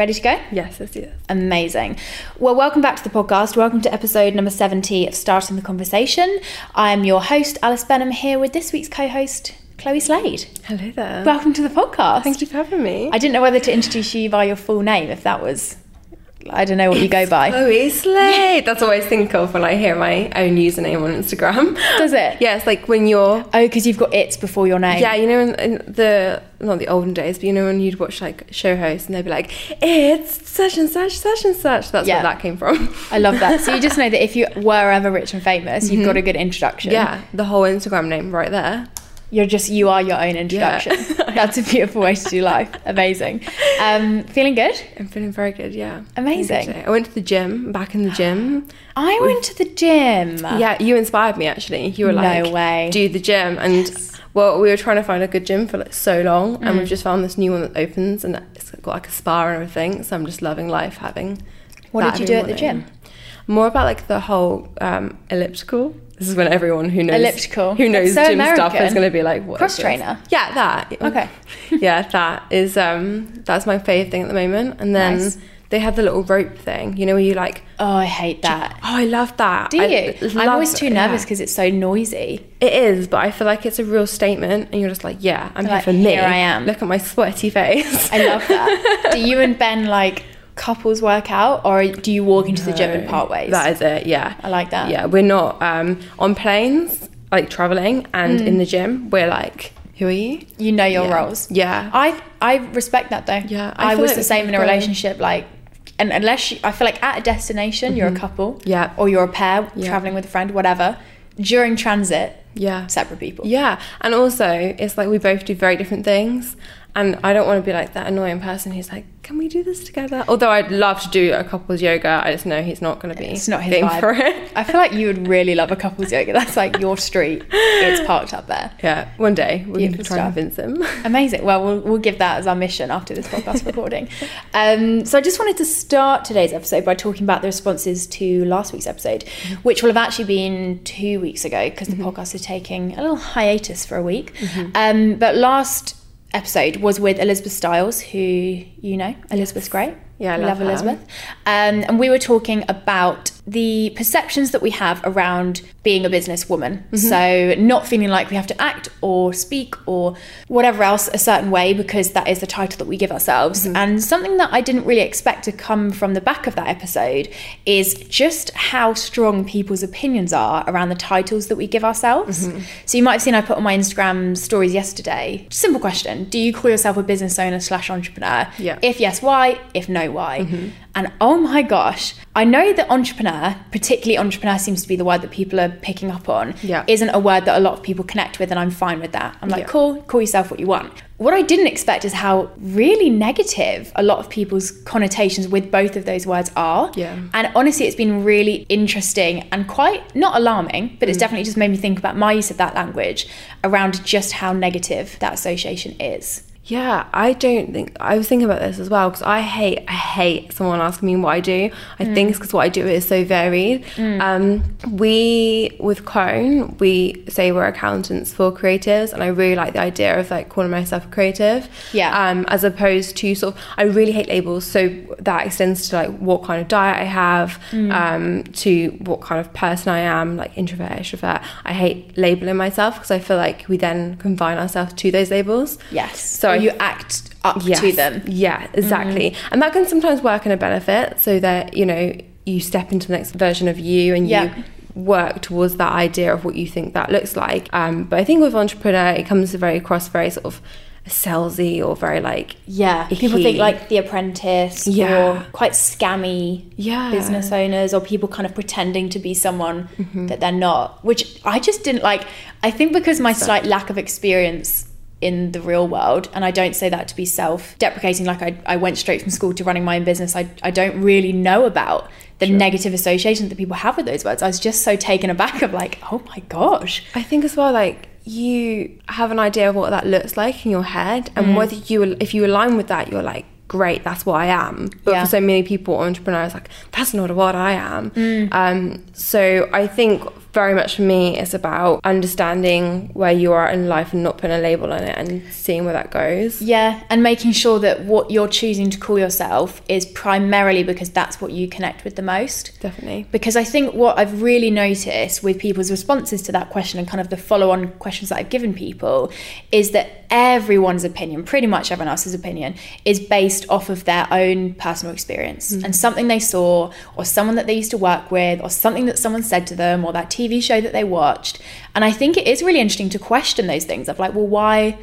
ready to go? Yes, let's do this. Amazing. Well, welcome back to the podcast. Welcome to episode number 70 of Starting the Conversation. I am your host, Alice Benham, here with this week's co host, Chloe Slade. Hello there. Welcome to the podcast. Thank you for having me. I didn't know whether to introduce you by your full name, if that was, I don't know what you go by. Chloe Slade. That's what I always think of when I hear my own username on Instagram. Does it? Yeah, it's like when you're. Oh, because you've got it's before your name. Yeah, you know, in, in the not the olden days, but you know when you'd watch like show hosts and they'd be like, "It's such and such, such and such." That's Yeah. where that came from. I love that. So you just know that if you were ever rich and famous, you've got mm-hmm. a good introduction. yeah, the whole Instagram name right there. You're just you are your own introduction. That's a beautiful way to do life. Amazing. Um, feeling good? I'm feeling very good. Yeah, Amazing. Good. I went to the gym. Back in the gym. I went to the gym. Yeah, you inspired me actually. You were like, No way. do the gym, and well, we were trying to find a good gym for like so long, and Mm. we've just found this new one that opens, and it's got like a spa and everything. So I'm just loving life having. What did you do at the gym? More about like the whole um, elliptical. This is when everyone who knows Elliptical. who knows so gym stuff is going to be like, what cross trainer? Yeah, that. Okay. yeah, that is um that's my favourite thing at the moment. And then Nice. they have the little rope thing. You know where you like. Oh, I hate that. Oh, I love that. Do you? I'm always too nervous yeah. because it's so noisy. It is, but I feel like it's a real statement, and you're just like, yeah, I'm You're here for me. "Here I am." Look at my sweaty face. I love that. do you and Ben like couples work out or do you walk into the gym and No, part ways? That is it. Yeah, I like that. Yeah, we're not um, on planes, like traveling, and in the gym, we're like, who are you? you know your Yeah. roles. Yeah. I I respect that though. Yeah, I I, was like the same in a relationship. Like, and unless you, I feel like at a destination you're a couple. Mm-hmm. Yeah. Or you're a pair Yeah. traveling with a friend, whatever. During transit, Yeah. separate people. Yeah, and also it's like we both do very different things, and I don't want to be like that annoying person who's like, "Can we do this together?" Although I'd love to do a couples yoga, I just know he's not going to be. It's not his vibe. for it. I feel like you would really love a couples yoga. That's like your street. It's parked up there. Yeah, one day we're going to try and convince him. Amazing. Well, we'll we'll give that as our mission after this podcast recording. Um, so I just wanted to start today's episode by talking about the responses to last week's episode, which will have actually been two weeks ago because the podcast is taking a little hiatus for a week. Um, but last episode was with Elizabeth Stiles, who you know. Elizabeth's great. Yeah, I love her. Elizabeth. Um, and we were talking about the perceptions that we have around being a businesswoman. Mm-hmm. So, not feeling like we have to act or speak or whatever else a certain way because that is the title that we give ourselves. Mm-hmm. And something that I didn't really expect to come from the back of that episode is just how strong people's opinions are around the titles that we give ourselves. Mm-hmm. So, you might have seen I put on my Instagram stories yesterday. Simple question Do you call yourself a business owner slash entrepreneur? Yeah. If yes, why? If no, why? And oh my gosh, I know that entrepreneur, particularly entrepreneur, seems to be the word that people are picking up on, Yeah. isn't a word that a lot of people connect with, and I'm fine with that. I'm like, Yeah. cool, call yourself what you want. What I didn't expect is how really negative a lot of people's connotations with both of those words are. Yeah. And honestly, it's been really interesting and quite not alarming, but it's Mm. definitely just made me think about my use of that language around just how negative that association is. Yeah, I don't think I was thinking about this as well because I hate I hate someone asking me what I do. I Mm. think it's because what I do is so varied. Um, we with Cone we say we're accountants for creatives, and I really like the idea of like calling myself a creative. Yeah. Um, as opposed to sort of I really hate labels, so that extends to like what kind of diet I have, Mm. um, to what kind of person I am, like introvert, extrovert. I hate labeling myself because I feel like we then confine ourselves to those labels. Yes. So So I- you act up Yes. to them. Yeah, exactly. And that can sometimes work in a benefit so that, you know, you step into the next version of you and Yeah. you work towards that idea of what you think that looks like. Um, but I think with entrepreneur, it comes very across very sort of salesy or very like, Yeah. People think like The Apprentice Yeah. or quite scammy Yeah. business owners or people kind of pretending to be someone Mm-hmm. that they're not, which I just didn't like. I think because my slight lack of experience in the real world, and I don't say that to be self deprecating, like I, I went straight from school to running my own business, I, I don't really know about the negative associations that people have with those words. I was just so taken aback of like, oh my gosh. I think as well, like you have an idea of what that looks like in your head, and whether you, if you align with that, you're like, great, that's what I am. But Yeah. for so many people, entrepreneurs, like that's not what I am. Um, so I think very much for me, it's about understanding where you are in life and not putting a label on it and seeing where that goes. Yeah, and making sure that what you're choosing to call yourself is primarily because that's what you connect with the most. Definitely. Because I think what I've really noticed with people's responses to that question and kind of the follow on questions that I've given people is that everyone's opinion, pretty much everyone else's opinion, is based off of their own personal experience mm. and something they saw, or someone that they used to work with, or something that someone said to them, or that TV show that they watched. And I think it is really interesting to question those things of like, well, why?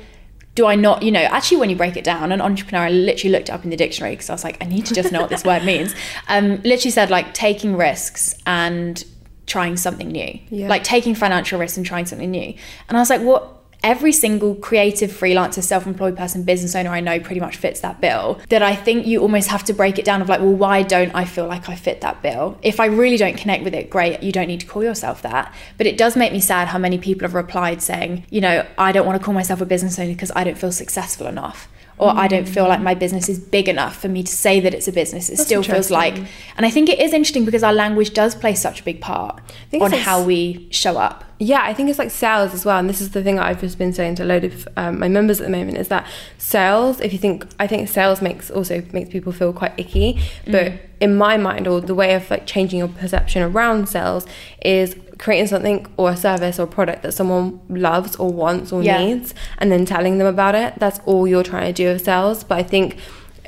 do I not, you know, actually, when you break it down, an entrepreneur, I literally looked it up in the dictionary because I was like, I need to just know what this word means. Um, literally said like taking risks and trying something new, yeah. like taking financial risks and trying something new. And I was like, what? Every single creative freelancer self-employed person business owner i know pretty much fits that bill that i think you almost have to break it down of like well why don't i feel like i fit that bill? If i really don't connect with it great you don't need to call yourself that. But it does make me sad how many people have replied saying you know i don't want to call myself a business owner because i don't feel successful enough or. I don't feel like my business is big enough for me to say that it's a business. It That's still feels like, and I think it is interesting because our language does play such a big part on how we show up. Yeah, I think it's like sales as well, and this is the thing I've just been saying to a load of um, my members at the moment is that sales. If you think, I think sales makes also makes people feel quite icky, but mm. in my mind, or the way of like changing your perception around sales is creating something or a service or a product that someone loves or wants or yeah. needs and then telling them about it that's all you're trying to do with sales but i think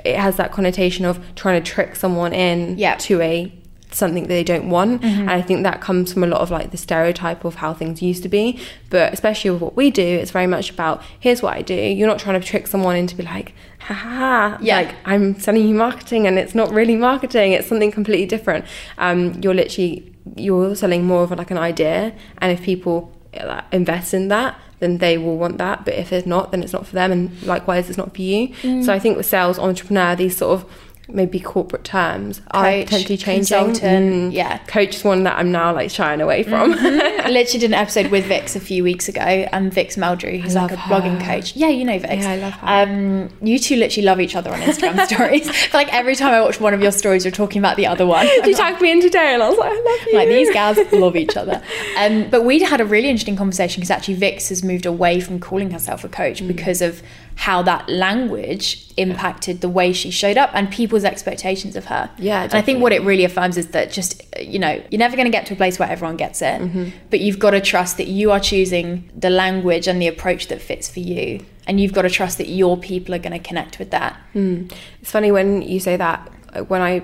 it has that connotation of trying to trick someone in yeah. to a something they don't want mm-hmm. and i think that comes from a lot of like the stereotype of how things used to be but especially with what we do it's very much about here's what i do you're not trying to trick someone into be like ha ha yeah. like i'm selling you marketing and it's not really marketing it's something completely different um, you're literally you're selling more of like an idea and if people invest in that then they will want that but if it's not then it's not for them and likewise it's not for you mm. so i think with sales entrepreneur these sort of maybe corporate terms Coach, are potentially changing. Mm. Yeah. Coach is one that I'm now like shying away from. Mm-hmm. I literally did an episode with Vix a few weeks ago and Vix Meldrew, who's like a her. blogging coach. Yeah, you know Vix. Yeah, I love her. Um, you two literally love each other on Instagram stories. But like every time I watch one of your stories, you're talking about the other one. you tagged me in today and I was like, I love you. Like these gals love each other. Um, but we had a really interesting conversation because actually Vix has moved away from calling herself a coach mm. because of how that language impacted the way she showed up and people's expectations of her. Yeah. Definitely. And I think what it really affirms is that just, you know, you're never going to get to a place where everyone gets it, mm-hmm. but you've got to trust that you are choosing the language and the approach that fits for you. And you've got to trust that your people are going to connect with that. Mm. It's funny when you say that, when I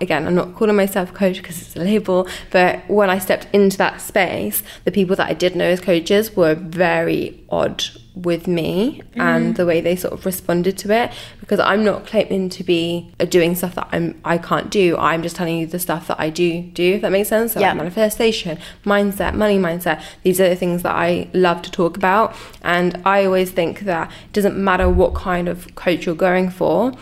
again, I'm not calling myself coach because it's a label, but when I stepped into that space, the people that I did know as coaches were very odd with me mm. and the way they sort of responded to it because I'm not claiming to be doing stuff that I'm I can't do. I'm just telling you the stuff that I do do. If that makes sense. So yeah. Like manifestation, mindset, money mindset. These are the things that I love to talk about, and I always think that it doesn't matter what kind of coach you're going for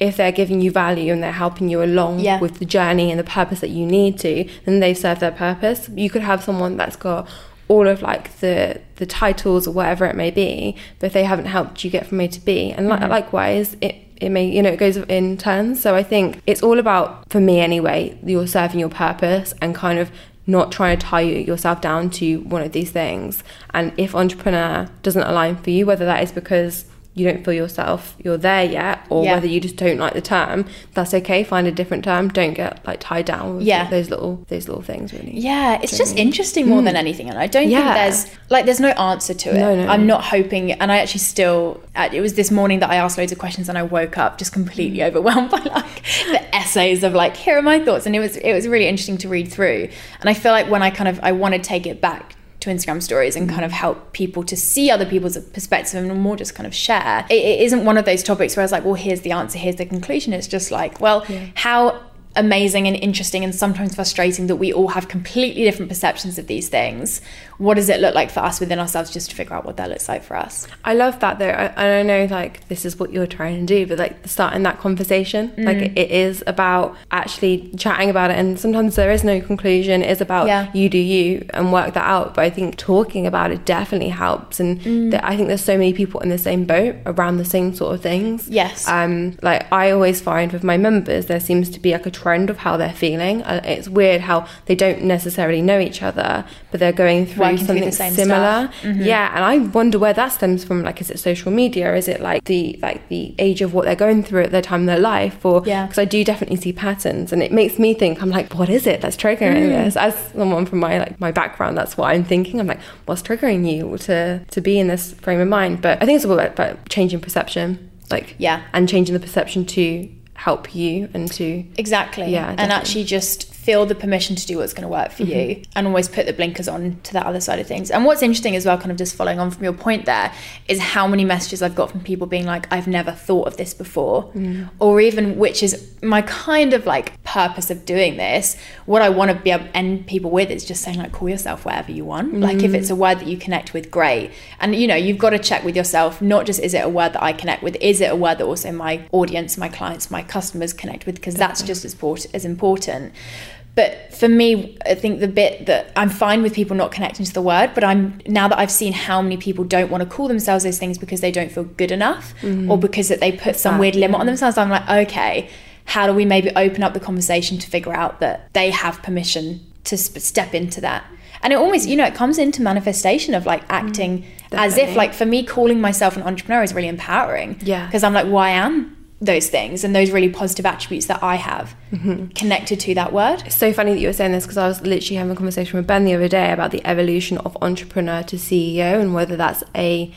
if they're giving you value and they're helping you along yeah. with the journey and the purpose that you need to, then they serve their purpose. You could have someone that's got all of like the the titles or whatever it may be, but if they haven't helped you get from A to B, and mm-hmm. likewise, it it may you know it goes in turns. So I think it's all about for me anyway. You're serving your purpose and kind of not trying to tie yourself down to one of these things. And if entrepreneur doesn't align for you, whether that is because you don't feel yourself you're there yet or yeah. whether you just don't like the term that's okay find a different term don't get like tied down with yeah. those little those little things really yeah it's just interesting more mm. than anything and i don't yeah. think there's like there's no answer to it no, no, i'm not hoping and i actually still it was this morning that i asked loads of questions and i woke up just completely mm. overwhelmed by like the essays of like here are my thoughts and it was it was really interesting to read through and i feel like when i kind of i want to take it back to Instagram stories and kind of help people to see other people's perspective and more just kind of share. It, it isn't one of those topics where I was like, well, here's the answer, here's the conclusion. It's just like, well, yeah. how amazing and interesting and sometimes frustrating that we all have completely different perceptions of these things. What does it look like for us within ourselves just to figure out what that looks like for us? I love that though. I, I know like this is what you're trying to do, but like starting that conversation, mm. like it is about actually chatting about it. And sometimes there is no conclusion. It's about yeah. you do you and work that out. But I think talking about it definitely helps. And mm. th- I think there's so many people in the same boat around the same sort of things. Yes. Um, like I always find with my members, there seems to be like a trend of how they're feeling. Uh, it's weird how they don't necessarily know each other, but they're going through Working something same similar. Mhm. Yeah, and I wonder where that stems from. Like, is it social media? Is it like the like the age of what they're going through at their time in their life? Or Yeah. because I do definitely see patterns, and it makes me think. I'm like, what is it that's triggering Mm. this? As someone from my like my background, that's what I'm thinking. I'm like, what's triggering you to to be in this frame of mind? But I think it's all about, about changing perception, like Yeah. and changing the perception to help you and to Exactly. Yeah, And actually just feel the permission to do what's going to work for you Mm-hmm. and always put the blinkers on to that other side of things. And what's interesting as well, kind of just following on from your point there, is how many messages I've got from people being like, I've never thought of this before. Mm. Or even, which is my kind of like purpose of doing this, what I want to be able to end people with is just saying, like, call yourself whatever you want. Like, Mm. if it's a word that you connect with, great. And, you know, you've got to check with yourself, not just is it a word that I connect with, is it a word that also my audience, my clients, my customers connect with? Because that's just as, port- as important. But for me, I think the bit that I'm fine with people not connecting to the word, but I'm now that I've seen how many people don't want to call themselves those things because they don't feel good enough or because that they put some that, weird limit on themselves, I'm like, okay, how do we maybe open up the conversation to figure out that they have permission to sp- step into that? And it always you know, it comes into manifestation of like acting as if, like, for me, calling myself an entrepreneur is really empowering. Yeah. Because I'm like, well, I am those things and those really positive attributes that I have Mm-hmm. connected to that word. It's so funny that you were saying this because I was literally having a conversation with Ben the other day about the evolution of entrepreneur to CEO and whether that's a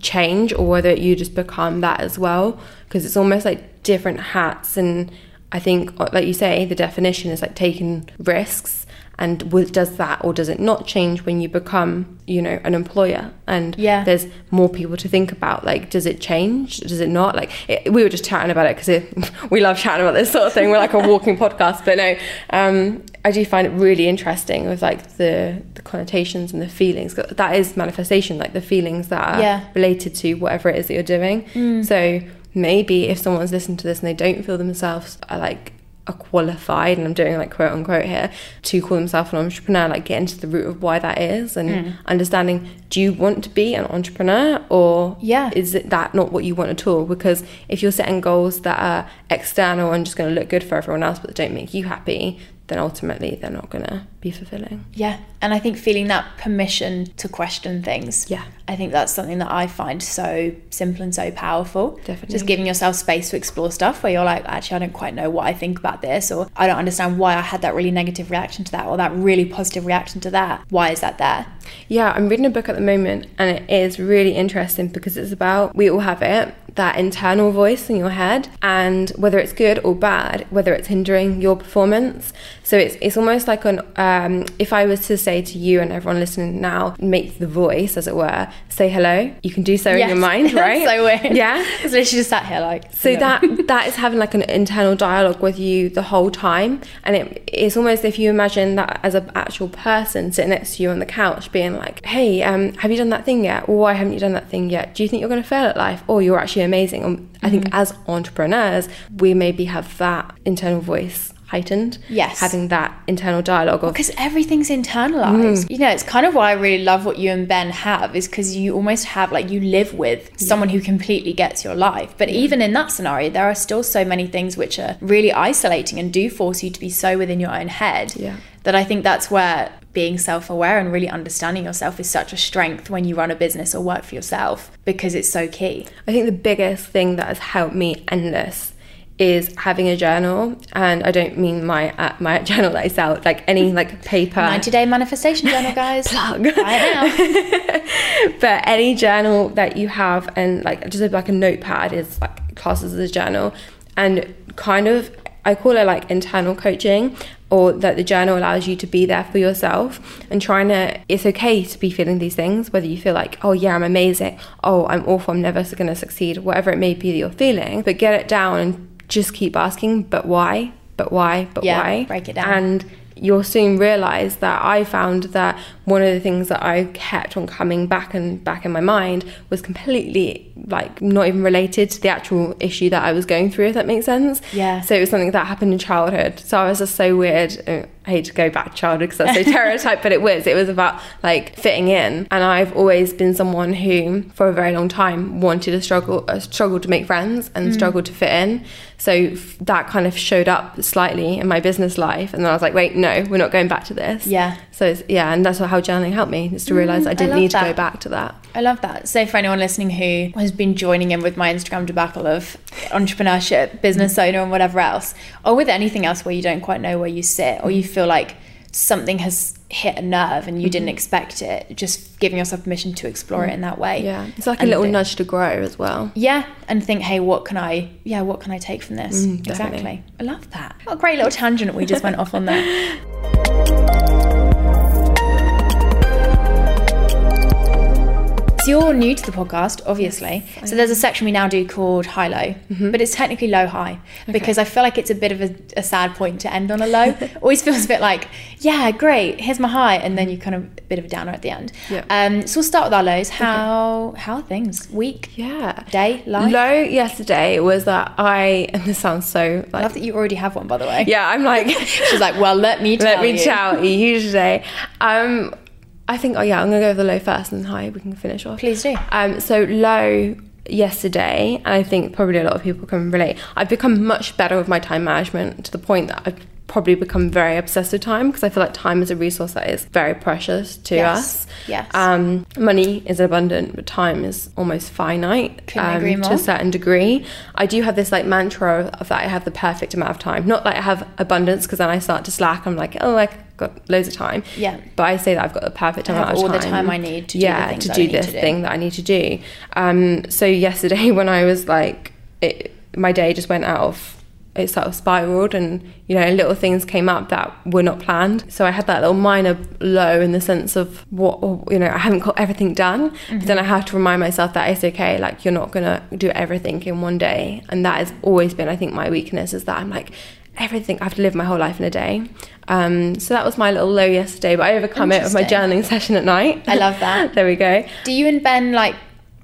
change or whether you just become that as well. Because it's almost like different hats. And I think, like you say, the definition is like taking risks. And does that or does it not change when you become, you know, an employer? And Yeah. there's more people to think about. Like, does it change? Does it not? Like, it, we were just chatting about it because we love chatting about this sort of thing. We're like a walking podcast. But no, um, I do find it really interesting with like the, the connotations and the feelings. That is manifestation, like the feelings that are Yeah. related to whatever it is that you're doing. So maybe if someone's listening to this and they don't feel themselves are like are qualified and I'm doing like quote unquote here to call themselves an entrepreneur like get into the root of why that is and mm. understanding do you want to be an entrepreneur or Yeah. is it that not what you want at all because if you're setting goals that are external and just going to look good for everyone else but don't make you happy then ultimately they're not going to be fulfilling Yeah. And I think feeling that permission to question things. Yeah. I think that's something that I find so simple and so powerful. Definitely. Just giving yourself space to explore stuff where you're like, actually, I don't quite know what I think about this, or I don't understand why I had that really negative reaction to that, or that really positive reaction to that. Why is that there? Yeah, I'm reading a book at the moment and it is really interesting because it's about we all have it that internal voice in your head and whether it's good or bad, whether it's hindering your performance. So it's it's almost like an um, if I was to say to you and everyone listening now, make the voice as it were, say hello. You can do so in your mind, right? so weird. Yeah. It's literally just sat here like. So that that is having like an internal dialogue with you the whole time, and it, it's almost if you imagine that as an actual person sitting next to you on the couch, being like, "Hey, um, have you done that thing yet? Or why haven't you done that thing yet? Do you think you're going to fail at life? Or you're actually amazing?" Um, I think Mm-hmm. as entrepreneurs, we maybe have that internal voice heightened. Yes. having that internal dialogue of because everything's internalized. Mm. You know, it's kind of why I really love what you and Ben have is because you almost have like you live with someone who completely gets your life. But even in that scenario, there are still so many things which are really isolating and do force you to be so within your own head. Yeah. That I think that's where being self aware and really understanding yourself is such a strength when you run a business or work for yourself because it's so key. I think the biggest thing that has helped me endless is having a journal, and I don't mean my uh, my journal that I sell, like any like paper. 90 day manifestation journal, guys. Plug. Right now. but any journal that you have and like just like a notepad is like classes as a journal and kind of I call it like internal coaching or that the journal allows you to be there for yourself and trying to it's okay to be feeling these things whether you feel like oh yeah I'm amazing oh I'm awful I'm never going to succeed whatever it may be that you're feeling but get it down and just keep asking but why but why but Yeah, why break it down. and you'll soon realize that I found that one of the things that I kept on coming back and back in my mind was completely like not even related to the actual issue that I was going through, if that makes sense. Yeah. So it was something that happened in childhood. So I was just so weird. Uh, I hate to go back to childhood because that's so stereotype, but it was. It was about like fitting in, and I've always been someone who, for a very long time, wanted to struggle, uh, struggled to make friends and Mm. struggled to fit in. So f- that kind of showed up slightly in my business life, and then I was like, wait, no, we're not going back to this. Yeah. So it's, yeah, and that's how journaling helped me is to realize Mm, I I didn't love need to go back to that. I love that. So, for anyone listening who has been joining in with my Instagram debacle of entrepreneurship, business owner, and whatever else, or with anything else where you don't quite know where you sit, or you feel like something has hit a nerve and you didn't expect it, just giving yourself permission to explore it in that way. Yeah, it's like a little it- nudge to grow as well. Yeah, and think, hey, what can I? Yeah, what can I take from this? Mm, exactly. I love that. What a great little tangent we just went off on there. So you're new to the podcast, obviously. so there's a section we now do called high low, but it's technically low high because I feel like it's a bit of a, a sad point to end on a low. Always feels a bit like, yeah, great, here's my high, and then you kind of a bit of a downer at the end. Yeah. Um, so we'll start with our lows. How how are things? Week, Yeah. day, life. Low yesterday was that I, and this sounds so I like, love that you already have one, by the way. yeah, I'm like, She's like, well, let me tell let me you. tell you today. Um, I think, oh yeah, I'm gonna go with the low first and high. We can finish off. Please do. Um, so low yesterday, and I think probably a lot of people can relate. I've become much better with my time management to the point that I've probably become very obsessed with time because I feel like time is a resource that is very precious to Yes. us. Yes. Um, money is abundant, but time is almost finite um, to a certain degree. I do have this like mantra of that I have the perfect amount of time. Not like I have abundance because then I start to slack. I'm like, oh, I've got loads of time. Yeah. But I say that I've got the perfect amount of all the time. time I need to do the yeah, things to do this to do. thing that I need to do. Um, so yesterday when I was like, it, my day just went out of. It sort of spiraled, and you know, little things came up that were not planned. So I had that little minor low in the sense of what you know, I haven't got everything done. But then I have to remind myself that it's okay. Like you're not gonna do everything in one day, and that has always been, I think, my weakness is that I'm like everything. I have to live my whole life in a day. Um, so that was my little low yesterday, but I overcome it with my journaling session at night. I love that. there we go. Do you and Ben like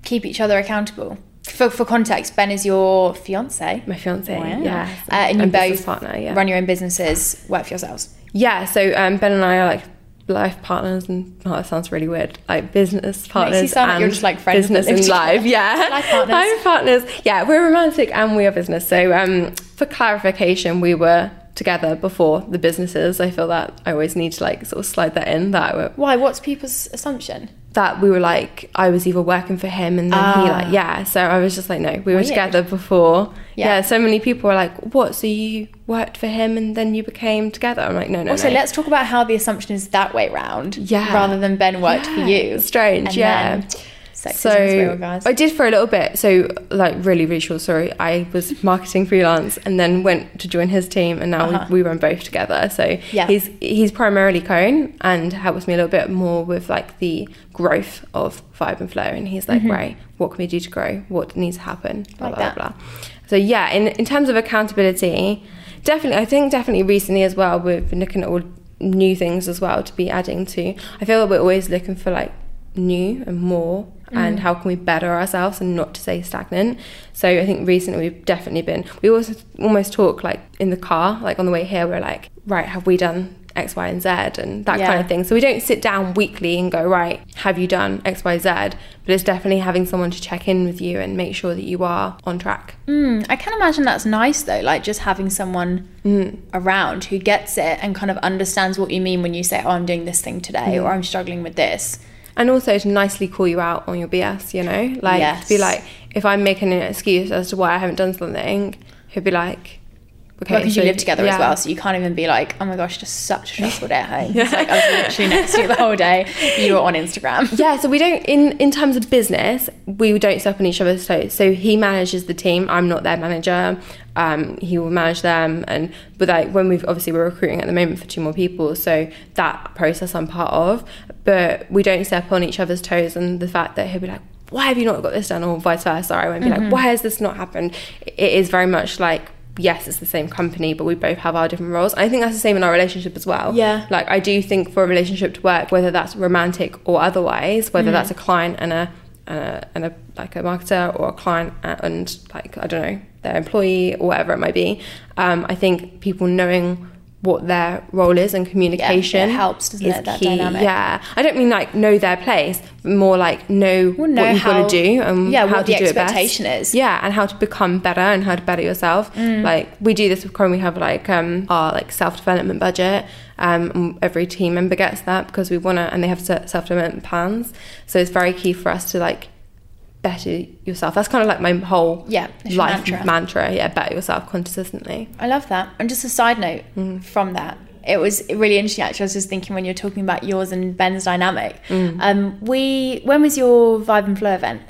keep each other accountable? For, for context, Ben is your fiance. My fiance, Wow. yeah, Uh, and you And both partner, yeah. run your own businesses, work for yourselves. Yeah, so um, Ben and I are like life partners, and oh, that sounds really weird. Like business partners sound like and you're just, like, friends business live and life. Yeah, Life partners. Life partners. Yeah, we're romantic and we are business. So um, for clarification, we were together before the businesses. I feel that I always need to like sort of slide that in that we're, Why? What's people's assumption? that we were like I was either working for him and then he Ah. like yeah. So I was just like no, we were Weird. together before. Yeah. Yeah. So many people were like, what? So you worked for him and then you became together? I'm like no no Also, no. let's talk about how the assumption is that way round. Yeah. Rather than Ben worked for you. strange, And yeah. then Sexism so real, guys. I did for a little bit. So like really, really short story. I was marketing freelance and then went to join his team, and now Uh-huh. we, we run both together. So Yeah. he's he's primarily Cone and helps me a little bit more with like the growth of Vibe and Flow. And he's like, right, what can we do to grow? What needs to happen? Blah Mm-hmm. Like blah that. blah. blah. So yeah, in in terms of accountability, definitely. I think definitely recently as well. We've been looking at all new things as well to be adding to. I feel that we're always looking for like new and more and how can we better ourselves and not to say stagnant so i think recently we've definitely been we also almost talk like in the car like on the way here we're like right have we done x y and z and that Yeah. kind of thing so we don't sit down weekly and go right have you done x y z but it's definitely having someone to check in with you and make sure that you are on track Mm, I can imagine that's nice though, like just having someone Mm. around who gets it and kind of understands what you mean when you say, "Oh, I'm doing this thing today," Mm. or "I'm struggling with this." And also to nicely call you out on your BS, you know, like Yes. be like, if I'm making an excuse as to why I haven't done something, he'll be like, okay, because you live together as well, so you can't even be like, "Oh my gosh, just such a stressful day at home." It's like I was literally next to you the whole day. You were on Instagram. Yeah, so we don't in in terms of business, we don't step on each other's toes. So he manages the team. I'm not their manager. Um, he will manage them, and but like when we've obviously we're recruiting at the moment for two more people, so that process I'm part of. But we don't step on each other's toes, and the fact that he'll be like, "Why have you not got this done?" or vice versa. I won't be like, "Why has this not happened?" It is very much like. Yes, it's the same company, but we both have our different roles. I think that's the same in our relationship as well. Yeah. Like I do think for a relationship to work, whether that's romantic or otherwise, whether that's a client and a, and a and a like a marketer or a client and like I don't know their employee or whatever it might be, um, I think people knowing what their role is and communication it helps, doesn't is it, that key. dynamic? Yeah, I don't mean like know their place, but more like know, Well, know what you've got to do and yeah, how what to the do it best. expectation is. Yeah, and how to become better and how to better yourself. Mm. Like we do this with Chrome. We have like um our like self development budget. Um, and every team member gets that because we want to, and they have self development plans. So it's very key for us to like better yourself. That's kind of like my whole Yeah, life mantra. mantra. Yeah, better yourself consistently. I love that. And just a side note Mm. from that, it was really interesting. Actually, I was just thinking when you're talking about yours and Ben's dynamic. Mm. Um, we when was your Vibe and Flow event?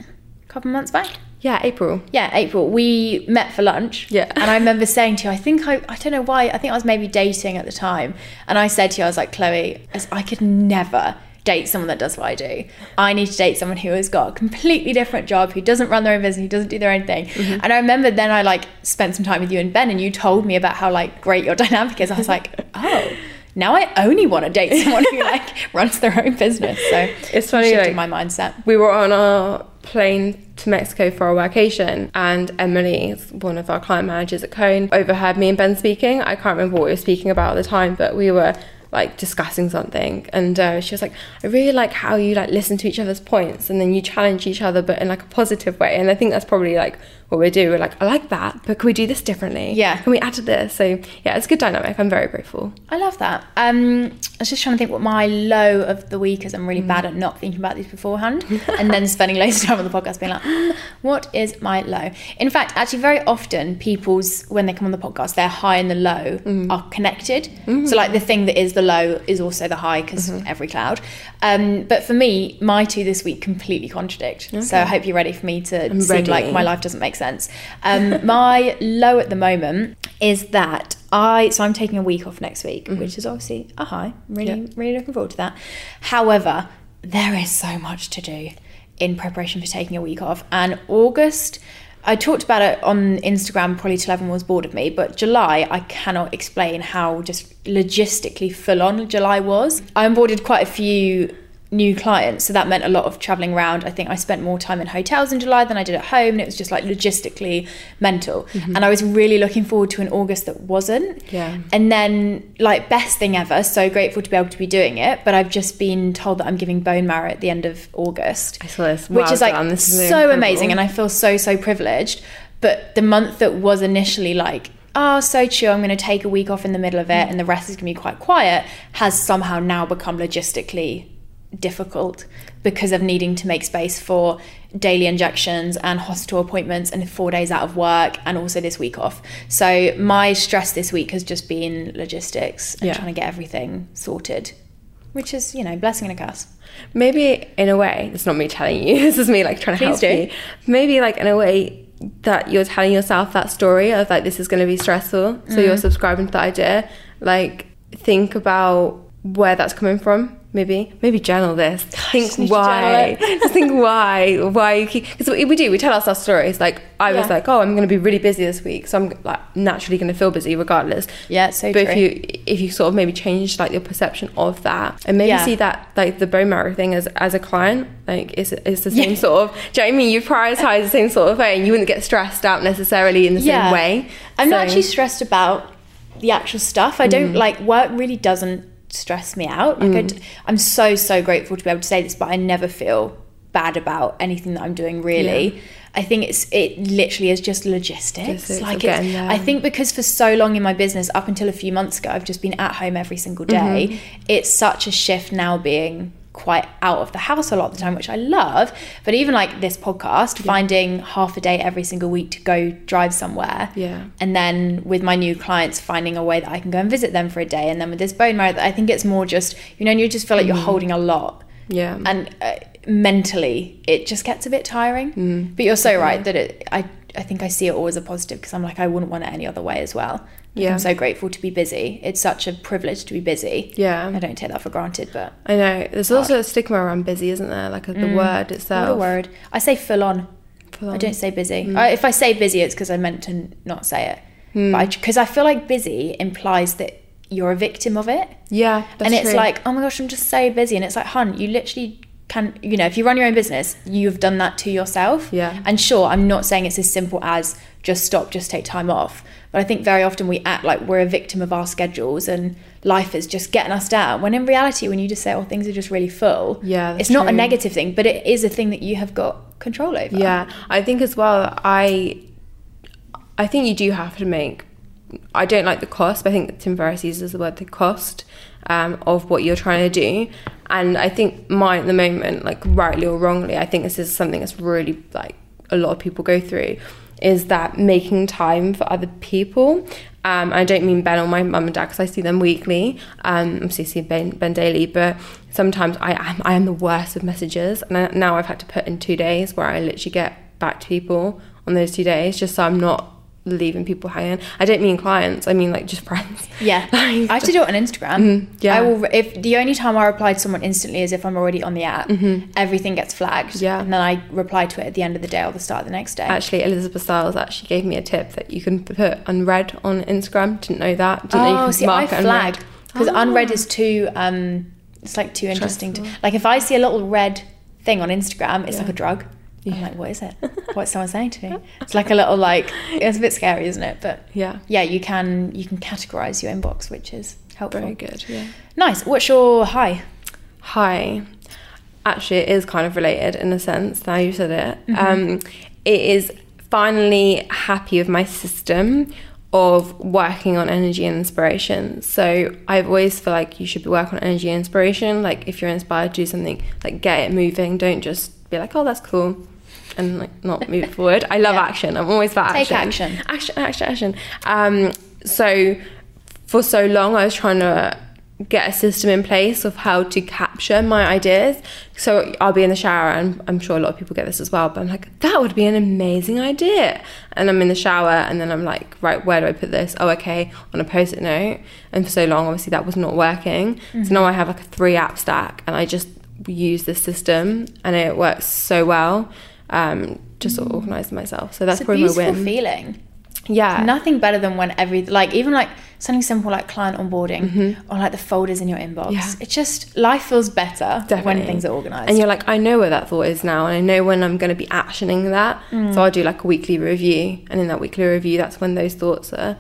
A couple months back. Yeah, April. Yeah, April. We met for lunch. Yeah. And I remember saying to you, I think I, I don't know why, I think I was maybe dating at the time. And I said to you, I was like, Chloe, as- I could never date someone that does what I do. I need to date someone who has got a completely different job, who doesn't run their own business, who doesn't do their own thing. Mm-hmm. And I remember then I like spent some time with you and Ben and you told me about how like great your dynamic is. I was like, oh, now I only want to date someone who like runs their own business. So It's funny, shifted like- my mindset. we were on our plane to Mexico for our vacation, and Emily, one of our client managers at Cone, overheard me and Ben speaking. I can't remember what we were speaking about at the time, but we were like discussing something, and uh, she was like, "I really like how you like listen to each other's points, and then you challenge each other, but in like a positive way." And I think that's probably like what we do. We're like, "I like that, but can we do this differently? Yeah. can we add to this?" So yeah, it's a good dynamic. I'm very grateful. I love that. Um, I was just trying to think what my low of the week is. I'm Mm. really bad at not thinking about these beforehand and then spending loads of time on the podcast being like, "Mm, what is my low? In fact, actually, very often people's, when they come on the podcast, their high and the low Mm. are connected. So, like, the thing that is the low is also the high because Mm-hmm. every cloud. Um, but for me, my two this week completely contradict. So, I hope you're ready for me to I'm seem like my life doesn't make sense. Um, my low at the moment is that I so I'm taking a week off next week, which is obviously a high. Really, Mm-hmm. Yeah. really looking forward to that. However, there is so much to do in preparation for taking a week off, and August. I talked about it on Instagram probably till everyone was bored of me, but July, I cannot explain how just logistically full on July was. I onboarded quite a few new clients, so that meant a lot of traveling around. I think I spent more time in hotels in July than I did at home, and it was just like logistically mental. Mm-hmm. And I was really looking forward to an August that wasn't. Yeah. And then, like, best thing ever, so grateful to be able to be doing it. But I've just been told that I'm giving bone marrow at the end of August I saw this. which is like is so incredible. amazing and i feel so so privileged but the month that was initially like oh so chill i'm going to take a week off in the middle of it mm. and the rest is going to be quite quiet has somehow now become logistically difficult because of needing to make space for daily injections and hospital appointments and four days out of work and also this week off so my stress this week has just been logistics and Yeah. trying to get everything sorted which is you know blessing and a curse maybe in a way it's not me telling you this is me like trying to Please help do. you maybe like in a way that you're telling yourself that story of like this is going to be stressful so Mm. you're subscribing to the idea like think about where that's coming from maybe maybe journal this think why just think why why you keep because we, we do we tell ourselves stories like i was like oh i'm going to be really busy this week so i'm like naturally going to feel busy regardless yeah so but true if you if you sort of maybe change like your perception of that and maybe Yeah. see that like the bone marrow thing as as a client like it's, it's the same Yeah. sort of do you know what I mean you prioritize the same sort of way and you wouldn't get stressed out necessarily in the Yeah. same way I'm not actually stressed about the actual stuff. I Mm. don't like work really doesn't stress me out. Like I d- I'm so so grateful to be able to say this, but I never feel bad about anything that I'm doing really. I think it's it literally is just logistics. Logistics like it's. I think because for so long in my business up until a few months ago I've just been at home every single day. Mm-hmm. It's such a shift now being quite out of the house a lot of the time which I love but even like this podcast finding half a day every single week to go drive somewhere Yeah. and then with my new clients finding a way that I can go and visit them for a day and then with this bone marrow I think it's more just you know and you just feel like you're holding a lot. Yeah. And uh, mentally it just gets a bit tiring. Mm. but you're so right that it I I think I see it always a positive because I'm like I wouldn't want it any other way as well Yeah. I'm so grateful to be busy. It's such a privilege to be busy. Yeah. I don't take that for granted but I know. There's also a stigma around busy isn't there? Like the word what itself. a word. I say full on. Full I don't say busy. Mm. I, if I say busy, it's because I meant to not say it. But because I, feel like busy implies that you're a victim of it, yeah that's and it's true. like, oh my gosh, I'm just so busy, and it's like, hun, you literally can you know if you run your own business you've done that to yourself Yeah. and sure i'm not saying it's as simple as just stop just take time off but i think very often we act like we're a victim of our schedules and life is just getting us down when in reality when you just say oh things are just really full Yeah, it's not a negative thing but it is a thing that you have got control over Yeah, I think as well. I I think you do have to make. I don't like the cost, but I think Tim Ferriss uses the word the cost um, of what you're trying to do, and I think mine at the moment, like rightly or wrongly, I think this is something that's really like a lot of people go through, is that making time for other people. Um, I don't mean Ben or my mum and dad because I see them weekly. Um, obviously see Ben, ben daily, but sometimes I am I am the worst of messages, and I, now I've had to put in two days where I literally get back to people on those two days, just so I'm not leaving people hanging. I don't mean clients, I mean like just friends. Yeah, Like, I have to do it on Instagram. Mhm, yeah. I will. If the only time I reply to someone instantly is if I'm already on the app, everything gets flagged. Mm-hmm. Yeah. and then I reply to it at the end of the day or the start of the next day. Actually, Elizabeth Styles actually gave me a tip that you can put unread on Instagram. Didn't know that. Didn't know you oh, see, I mark unread. flag because Oh. unread is too. Um, it's like too interesting to like. If I see a little red thing on Instagram, it's Yeah. like a drug. I'm like, what is it? What's someone saying to me? It's like a little like. It's a bit scary, isn't it? But Yeah, yeah, you can you can categorize your inbox, which is helpful. very good. Yeah. Nice. What's your high? Hi. Actually, it is kind of related in a sense. Now you said it. Mm-hmm. Um, it is finally happy with my system of working on energy and inspiration. So I've always feel like you should be working on energy and inspiration. Like if you're inspired to do something, like get it moving. Don't just be like, oh, that's cool, and like not move forward. I love Yeah. action. I'm always for Take action. action. Action, action, action. Um, so for so long, I was trying to get a system in place of how to capture my ideas. So I'll be in the shower, and I'm sure a lot of people get this as well. But I'm like, that would be an amazing idea. And I'm in the shower, and then I'm like, right, where do I put this? Oh, okay, on a post-it note. And for so long, obviously, that was not working. So now I have like a three-app stack, and I just use this system, and it works so well. Um, just sort of organize myself. So that's It's a probably my win. feeling. Yeah. Nothing better than when every like even like something simple like client onboarding or like the folders in your inbox. Mm-hmm. Yeah. It's just life feels better Definitely. when things are organized. And you're like, I know where that thought is now, and I know when I'm going to be actioning that. Mm. So I'll do like a weekly review, and in that weekly review, that's when those thoughts are.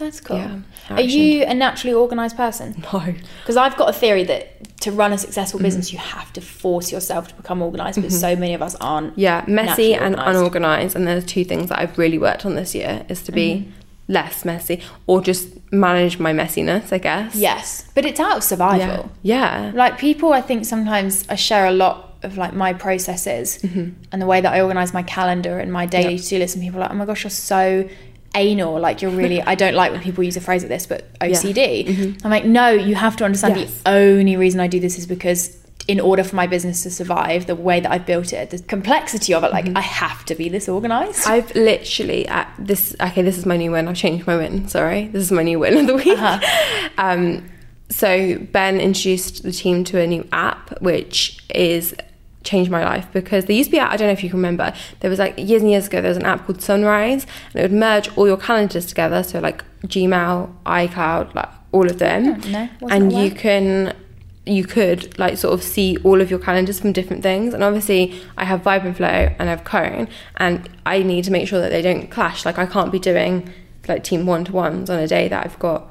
That's cool. Yeah, are you a naturally organized person? No. Because I've got a theory that to run a successful Mm-hmm. business, you have to force yourself to become organized, but so many of us aren't. Yeah, messy and unorganized. And there's two things that I've really worked on this year: is to be Mm-hmm. less messy, or just manage my messiness. I guess. Yes, but it's out of survival. Yeah. Yeah. Like people, I think sometimes I share a lot of like my processes and the way that I organize my calendar and my daily Yep. to-do list. And people are like, oh my gosh, you're so anal. Like you're really. I don't like when people use a phrase like this, but OCD. I'm like, no, you have to understand Yes. the only reason I do this is because. In order for my business to survive, the way that I've built it, the complexity of it, like I have to be this organized. I've literally at this. Okay, this is my new win. I've changed my win. Sorry, this is my new win of the week. Uh-huh. Um, so Ben introduced the team to a new app, which is changed my life because there used to be. I don't know if you can remember. There was like years and years ago. There was an app called Sunrise, and it would merge all your calendars together. So like Gmail, iCloud, like all of them, no, and you can you could like sort of see all of your calendars from different things and obviously i have vibe and flow and i have cone and i need to make sure that they don't clash like i can't be doing like team one-to-ones on a day that i've got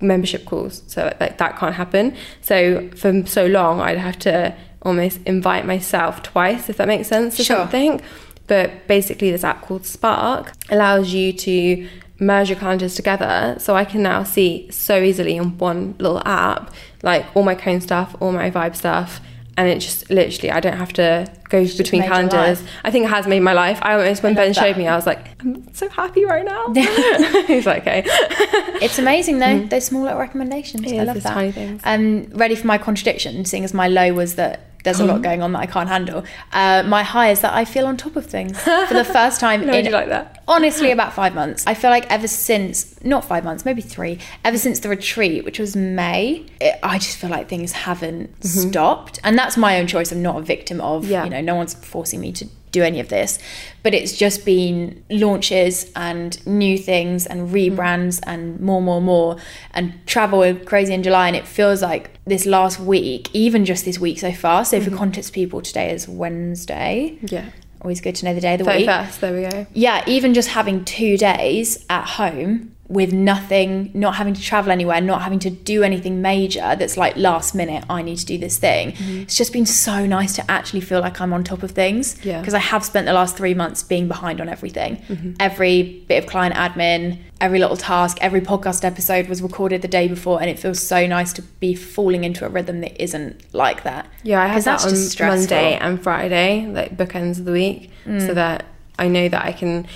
membership calls so like that can't happen so for so long i'd have to almost invite myself twice if that makes sense or Sure. something but basically this app called spark allows you to merge your calendars together so i can now see so easily in one little app like all my cone stuff all my vibe stuff and it just literally i don't have to go between calendars i think it has made my life i almost when I ben showed that. me i was like i'm so happy right now he's like okay It's amazing though, those small little recommendations. Mm-hmm. It I love it's that. tiny things. Um, ready for my contradiction, seeing as my low was that there's a lot going on that I can't handle. Uh, my high is that I feel on top of things for the first time No, in like that? honestly about five months. I feel like ever since not five months, maybe three, ever since the retreat, which was May, it, I just feel like things haven't stopped, and that's my own choice. I'm not a victim of Mm-hmm. Yeah. you know, no one's forcing me to do any of this. But it's just been launches and new things and mm-hmm. rebrands and more, more, more, and travel crazy in July. And it feels like this last week, even just this week so far. So for mm-hmm. context people, today is Wednesday. Yeah. Always good to know the day of the week. 31st, there we go. Yeah, even just having two days at home with nothing, not having to travel anywhere, not having to do anything major that's like last minute, I need to do this thing. Mm-hmm. It's just been so nice to actually feel like I'm on top of things. Yeah. Because I have spent the last three months being behind on everything. Mm-hmm. Every bit of client admin, every little task, every podcast episode was recorded the day before, and it feels so nice to be falling into a rhythm that isn't like that. Yeah, I have that that's on just stressful. Monday and Friday, like bookends of the week, so that I know that I can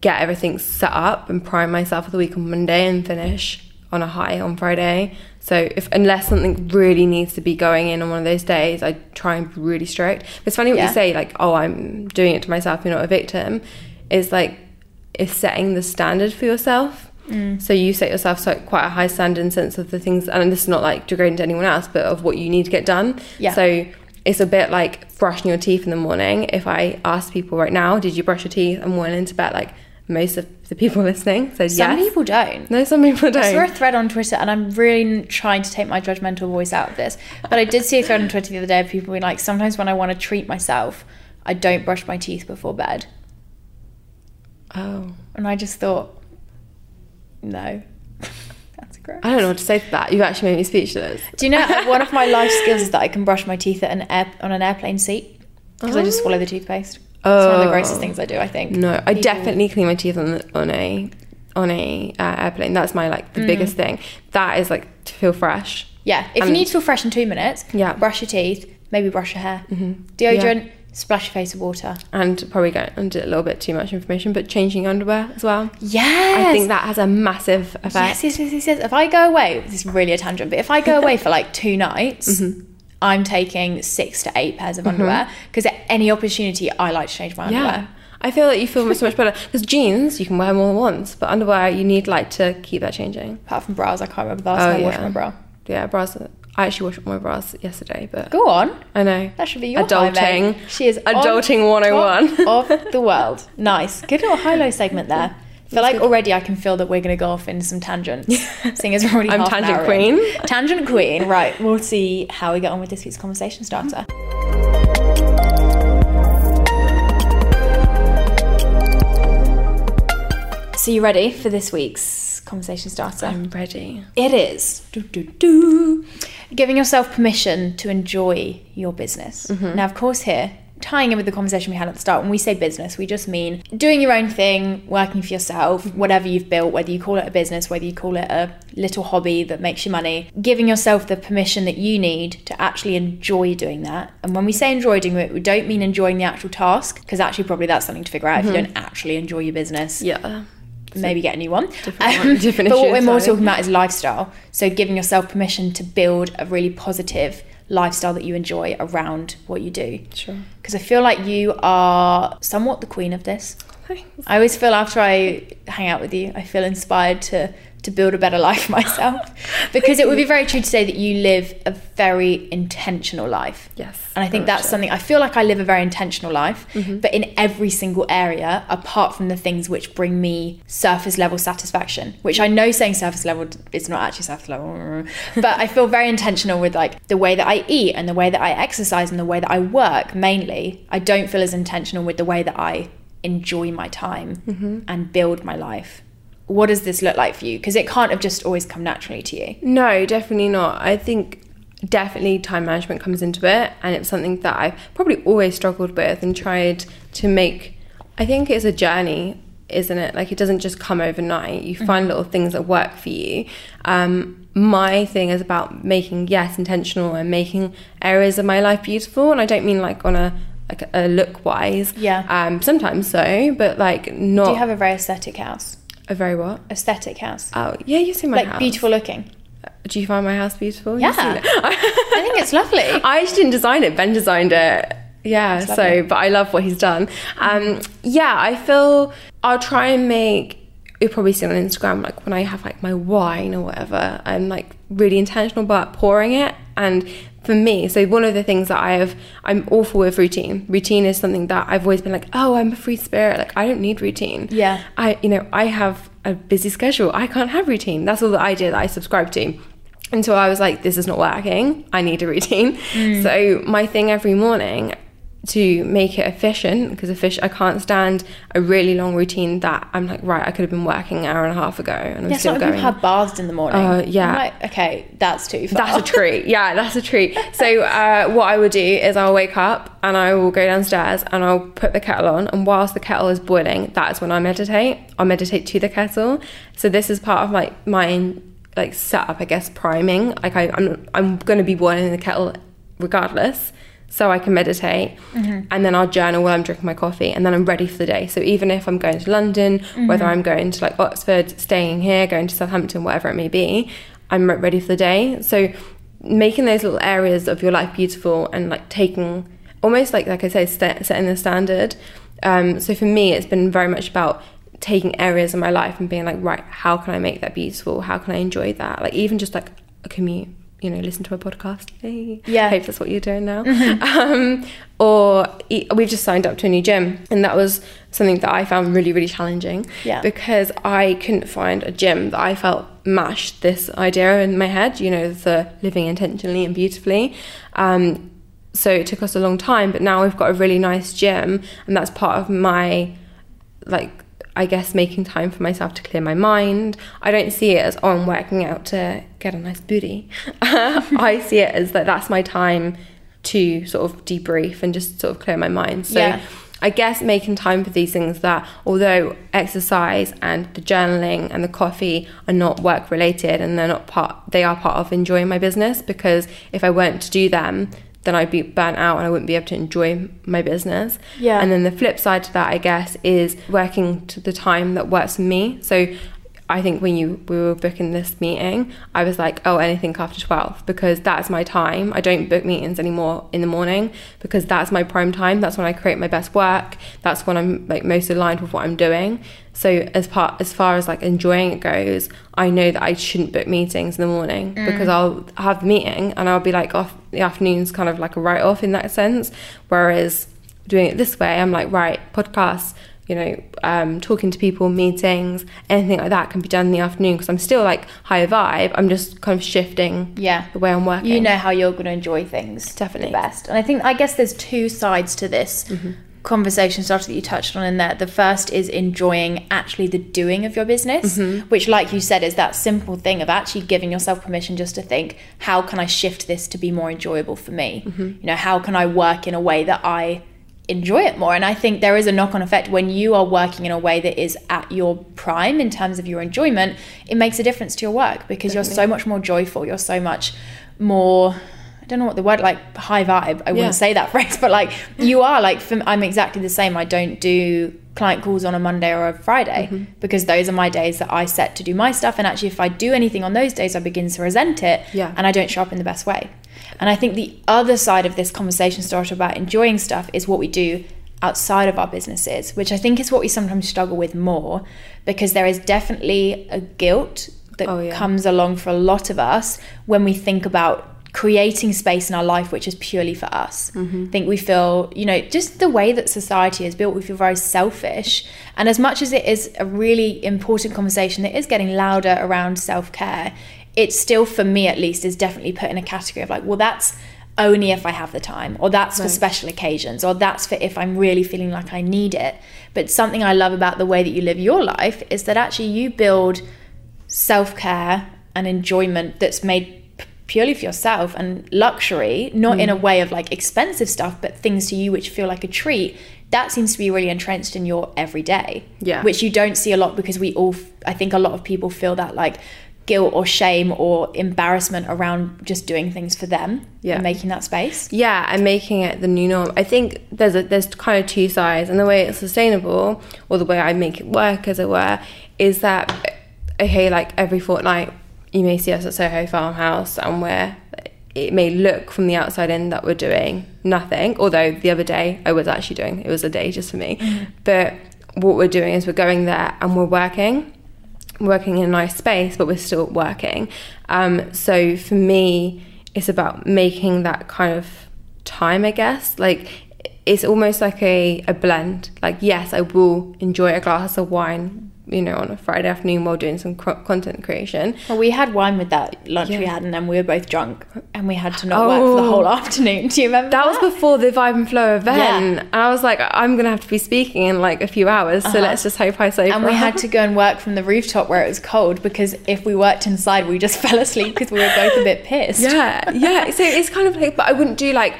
get everything set up and prime myself for the week on Monday and finish on a high on Friday. So if unless something really needs to be going in on one of those days, I try and be really strict. It's funny what Yeah. you say, like, oh, I'm doing it to myself, you're not a victim. Is like is setting the standard for yourself. Mm. So you set yourself so quite a high standard in sense of the things, and this is not like degrading to anyone else, but of what you need to get done. Yeah. So it's a bit like brushing your teeth in the morning. If I ask people right now, did you brush your teeth and went into bed? Like most of the people listening said Some yes. people don't. no, some people don't. I saw a thread on Twitter, and I'm really trying to take my judgmental voice out of this. But I did see a thread on Twitter the other day of people being like, sometimes when I want to treat myself, I don't brush my teeth before bed. Oh, And I just thought, no, that's gross. I don't know what to say to that. You've actually made me speechless. Do you know one of my life skills is that I can brush my teeth at an air, on an airplane seat because I just oh. swallow the toothpaste. It's one of the grossest Oh. things I do. I think. No, I People- definitely clean my teeth on the, on a on a uh, airplane. That's my like the biggest thing. That is like to feel fresh. Yeah, if you need to feel fresh in two minutes, Yeah. brush your teeth, maybe brush your hair, deodorant, splash your face with water. and probably going into a little bit too much information, but changing underwear as well. Yes. I think that has a massive effect. Yes, yes, yes, yes, yes. If I go away, this is really a tangent, but if I go away for like two nights, Mm-hmm. I'm taking six to eight pairs of mm-hmm. underwear because at any opportunity, I like to change my Yeah. underwear. I feel that you feel so much better because jeans you can wear more than once, but underwear you need like to keep that changing. Apart from bras, I can't remember the last Oh, time I washed my bra. Yeah, bras. I actually washed my bras yesterday, but Go on. I know That should be your adulting. high. She is on adulting 101. top oh of the world. Nice. Good little high-low segment there. I feel like already I can feel that we're going to go off into some tangents. Seeing as we're already I'm tangent queen. in. Tangent queen. Right. We'll see how we get on with this week's conversation starter. So you ready for this week's conversation starter? I'm ready. It is do, do, do. giving yourself permission to enjoy your business. Mm-hmm. Now, of course, here, tying in with the conversation we had at the start, when we say business, we just mean doing your own thing, working for yourself, Mm-hmm. whatever you've built, whether you call it a business, whether you call it a little hobby that makes you money, giving yourself the permission that you need to actually enjoy doing that. And when we say enjoy doing it, we don't mean enjoying the actual task, because actually, probably that's something to figure out if you don't actually enjoy your business Mm-hmm. Yeah. maybe get a new one. Different one- different but what we're more talking about is lifestyle. So giving yourself permission to build a really positive lifestyle that you enjoy around what you do. Sure. Because I feel like you are somewhat the queen of this. Thanks. I always feel after I hang out with you, I feel inspired to to build a better life myself. because it would be very true to say that you live a very intentional life. Yes. And I think that's so. something I feel like I live a very intentional life, Mm-hmm. but in every single area, apart from the things which bring me surface level satisfaction, which I know saying surface level is not actually surface level, but I feel very intentional with like the way that I eat and the way that I exercise and the way that I work mainly. I don't feel as intentional with the way that I enjoy my time Mm-hmm. and build my life. What does this look like for you? Because it can't have just always come naturally to you. No, definitely not. I think definitely time management comes into it, and it's something that I've probably always struggled with and tried to make. I think it's a journey, isn't it? Like it doesn't just come overnight. You find little things that work for you. Um, my thing is about making yes intentional and making areas of my life beautiful, and I don't mean like on a like a look wise. Yeah. Um, sometimes so, but like not Do you have a very aesthetic house? A very what? Aesthetic house. Oh yeah, you see my house. like house. beautiful looking. Do you find my house beautiful? Yeah. I think it's lovely. I actually didn't design it. Ben designed it. Yeah. So, but I love what he's done. Um, yeah, I feel I'll try and make. You'll probably see on Instagram, like when I have like my wine or whatever, I'm like really intentional about pouring it And for me, so one of the things that I have, I'm awful with routine. Routine is something that I've always been like, oh, I'm a free spirit. Like, I don't need routine. Yeah. I, you know, I have a busy schedule. I can't have routine. That's all the idea that I subscribe to. And so I was like, this is not working. I need a routine. Mm. So my thing every morning to make it efficient because efficient I can't stand a really long routine that I'm like right I could have been working an hour and a half ago and I'm Yeah, still so going people have baths in the morning. Uh, yeah. Like, okay, that's too far. that's a treat. Yeah that's a treat. So uh, what I would do is I'll wake up and I will go downstairs and I'll put the kettle on and whilst the kettle is boiling that's when I meditate. I'll meditate to the kettle. So this is part of my my like setup I guess priming. Like I, I'm, I'm going to be boiling the kettle regardless so I can meditate and then I'll journal while I'm drinking my coffee and then I'm ready for the day. So even if I'm going to London, whether I'm going to like Oxford, staying here, going to Southampton, whatever it may be, I'm ready for the day. So making those little areas of your life beautiful and like taking almost like like I say st- setting the standard. Um, so for me, it's been very much about taking areas of my life and being like, right, how can I make that beautiful? How can I enjoy that? Like even just like a commute you know, listen to a podcast. Hey. Yeah. I hope that's what you're doing now. Um, or we've just signed up to a new gym, and that was something that I found really, really challenging. Yeah. Because I couldn't find a gym that I felt matched this idea in my head. You know, the living intentionally and beautifully. Um, so it took us a long time, but now we've got a really nice gym, and that's part of my like I guess making time for myself to clear my mind. I don't see it as oh I'm working out to get a nice booty. I see it as that that's my time to sort of debrief and just sort of clear my mind. So Yeah. I guess making time for these things that although exercise and the journaling and the coffee are not work related and they're not part they are part of enjoying my business because if I weren't to do them then I'd be burnt out and I wouldn't be able to enjoy my business. Yeah. And then the flip side to that, I guess, is working to the time that works for me. So I think when you we were booking this meeting, I was like, oh, anything after twelve because that's my time. I don't book meetings anymore in the morning because that's my prime time. That's when I create my best work. That's when I'm like most aligned with what I'm doing. So as part as far as like enjoying it goes, I know that I shouldn't book meetings in the morning mm. because I'll have the meeting and I'll be like off the afternoon's kind of like a write off in that sense. Whereas doing it this way, I'm like, right, podcasts, you know, um, talking to people, meetings, anything like that can be done in the afternoon because I'm still like high vibe. I'm just kind of shifting Yeah. the way I'm working. You know how you're going to enjoy things Definitely. the best. And I think, I guess there's two sides to this Mm-hmm. conversation starter that you touched on in there. The first is enjoying actually the doing of your business, Mm-hmm. which, like you said, is that simple thing of actually giving yourself permission just to think, how can I shift this to be more enjoyable for me? Mm-hmm. You know, how can I work in a way that I enjoy it more and i think there is a knock-on effect when you are working in a way that is at your prime in terms of your enjoyment it makes a difference to your work because you're so much more joyful you're so much more I don't know what the word like high vibe. I Yeah. wouldn't say that phrase, but like you are like for, I'm exactly the same. I don't do client calls on a Monday or a Friday Mm-hmm. because those are my days that I set to do my stuff. And actually, if I do anything on those days, I begin to resent it, Yeah. and I don't show up in the best way. And I think the other side of this conversation started about enjoying stuff is what we do outside of our businesses, which I think is what we sometimes struggle with more because there is definitely a guilt that Oh, yeah. comes along for a lot of us when we think about creating space in our life which is purely for us. Mm-hmm. I think we feel, you know, just the way that society is built, we feel very selfish. And as much as it is a really important conversation that is getting louder around self care, it still, for me at least, is definitely put in a category of like, well, that's only if I have the time, or that's for special occasions, or that's for if I'm really feeling like I need it. But something I love about the way that you live your life is that actually you build self care and enjoyment that's made purely for yourself and luxury, not in a Mm. way of like expensive stuff, but things to you which feel like a treat. That seems to be really entrenched in your everyday. Yeah. Which you don't see a lot because we all, f- I think a lot of people feel that like guilt or shame or embarrassment around just doing things for them Yeah. and making that space. yeah and making it the new norm i think there's a there's kind of two sides and the way it's sustainable or the way i make it work as it were is that okay like every fortnight you may see us at soho farmhouse and where it may look from the outside in that we're doing nothing although the other day i was actually doing it was a day just for me mm-hmm. but what we're doing is we're going there and we're working working in a nice space, but we're still working. Um, so for me, it's about making that kind of time, I guess. Like it's almost like a, a blend. Like, yes, I will enjoy a glass of wine, you know, on a Friday afternoon while doing some content creation. Well, we had wine with that lunch we had, and then we were both drunk, and we had to not work for the Oh. whole afternoon. Do you remember That was before the Vibe and Flow event. Yeah. And I was like, I'm going to have to be speaking in like a few hours. So Uh-huh. let's just hope I say and we had to go and work from the rooftop where it was cold because if we worked inside, we just fell asleep because we were both a bit pissed. Yeah, yeah. So it's kind of like, but I wouldn't do like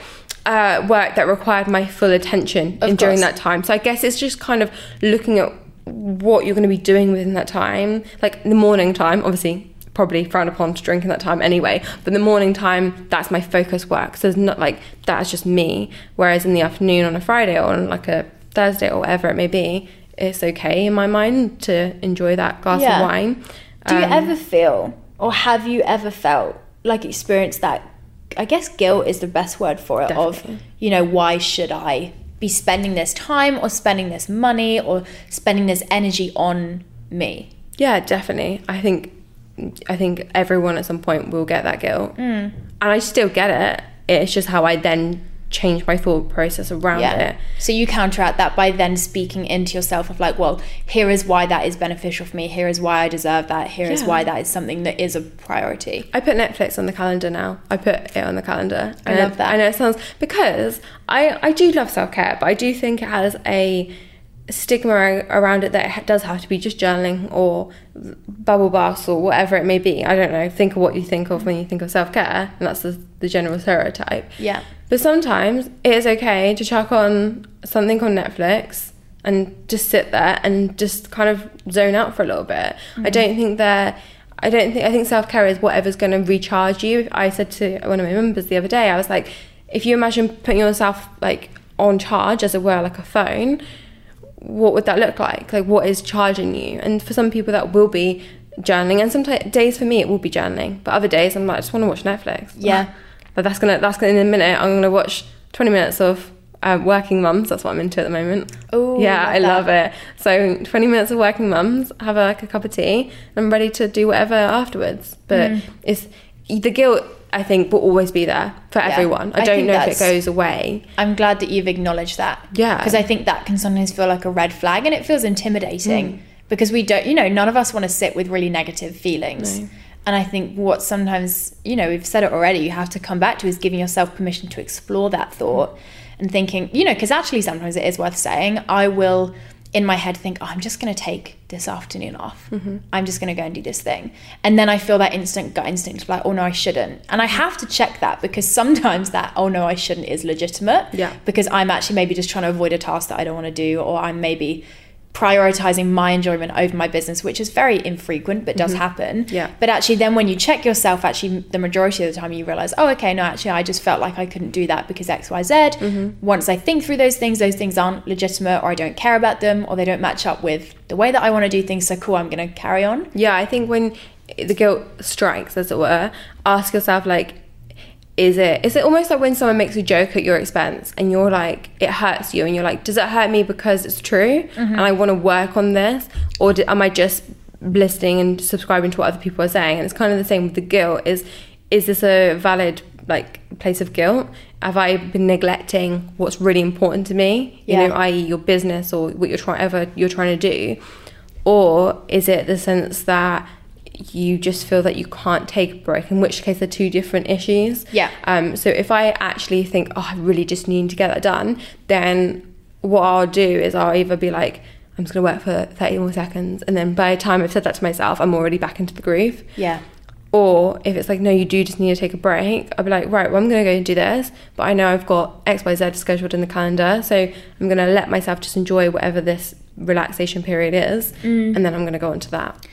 uh, work that required my full attention in, during that time. So I guess it's just kind of looking at what you're going to be doing within that time. Like the morning time, obviously, probably frowned upon to drink in that time anyway. But the morning time, that's my focus work. So it's not like that's just me. Whereas in the afternoon on a Friday or on like a Thursday or whatever it may be, it's okay in my mind to enjoy that glass Yeah. of wine. Do you Um, ever feel, or have you ever felt, like experienced that? I guess guilt is the best word for it. Definitely. Of you know, why should I be spending this time or spending this money or spending this energy on me? Yeah, definitely. I think I think everyone at some point will get that guilt, Hmm. and I still get it. It's just how I then change my thought process around Yeah. it. So you counteract that by then speaking into yourself of like, well, here is why that is beneficial for me. Here is why I deserve that. Here is Yeah. why that is something that is a priority. I put Netflix on the calendar now. I put it on the calendar. I And love that. I know it sounds because I I do love self care, but I do think it has a stigma around it that it does have to be just journaling or bubble baths or whatever it may be. I don't know. Think of what you think of when you think of self care, and that's the, the general stereotype. Yeah. But sometimes it is okay to chuck on something on Netflix and just sit there and just kind of zone out for a little bit. I mm-hmm. don't think that. I don't think. I think self care is whatever's going to recharge you. I said to one of my members the other day, I was like, if you imagine putting yourself like on charge, as it were, like a phone, what would that look like? Like, what is charging you? And for some people, that will be journaling. And sometimes days for me, it will be journaling. But other days, I'm like, I just want to watch Netflix. Yeah. But that's gonna that's gonna in a minute. I'm gonna watch 20 minutes of uh, Working Mums. That's what I'm into at the moment. Ooh, yeah, love I love it. So 20 minutes of Working Mums. Have a, like a cup of tea. And I'm ready to do whatever afterwards. But Mm. it's the guilt. I think will always be there for Yeah. everyone. I, I don't know if it goes away. I'm glad that you've acknowledged that. Yeah. Because I think that can sometimes feel like a red flag and it feels intimidating Mm. because we don't, you know, none of us want to sit with really negative feelings. No. And I think what sometimes, you know, we've said it already, you have to come back to is giving yourself permission to explore that thought and thinking, you know, because actually sometimes it is worth saying, I will in my head think, oh, I'm just going to take this afternoon off. Mm-hmm. I'm just going to go and do this thing. And then I feel that instant gut instinct of like, oh no, I shouldn't. And I have to check that because sometimes that, oh no, I shouldn't is legitimate. Yeah. Because I'm actually maybe just trying to avoid a task that I don't want to do, or I'm maybe prioritizing my enjoyment over my business, which is very infrequent but does happen. Mm-hmm. Yeah. But actually, then when you check yourself, actually, the majority of the time you realize, oh, okay, no, actually, I just felt like I couldn't do that because X, Y, Z. Mm-hmm. Once I think through those things, those things aren't legitimate, or I don't care about them, or they don't match up with the way that I want to do things. So cool, I'm going to carry on. Yeah, I think when the guilt strikes, as it were, ask yourself like, is it is it almost like when someone makes a joke at your expense and you're like it hurts you and you're like does it hurt me because it's true mm-hmm. and I want to work on this? Or do, am I just listening and subscribing to what other people are saying? And it's kind of the same with the guilt is is this a valid like place of guilt? Have I been neglecting what's really important to me? You Yeah. know i.e. your business or what you're trying ever you're trying to do? Or is it the sense that you just feel that you can't take a break in which case they're two different issues Yeah. um so if i actually think oh i really just need to get that done then what i'll do is i'll either be like i'm just going to work for 30 more seconds and then by the time i've said that to myself i'm already back into the groove Yeah. or if it's like, no, you do just need to take a break, I'll be like, right, well, I'm going to go and do this, but I know I've got X, Y, Z scheduled in the calendar. So I'm going to let myself just enjoy whatever this relaxation period is. And then I'm going to go into that.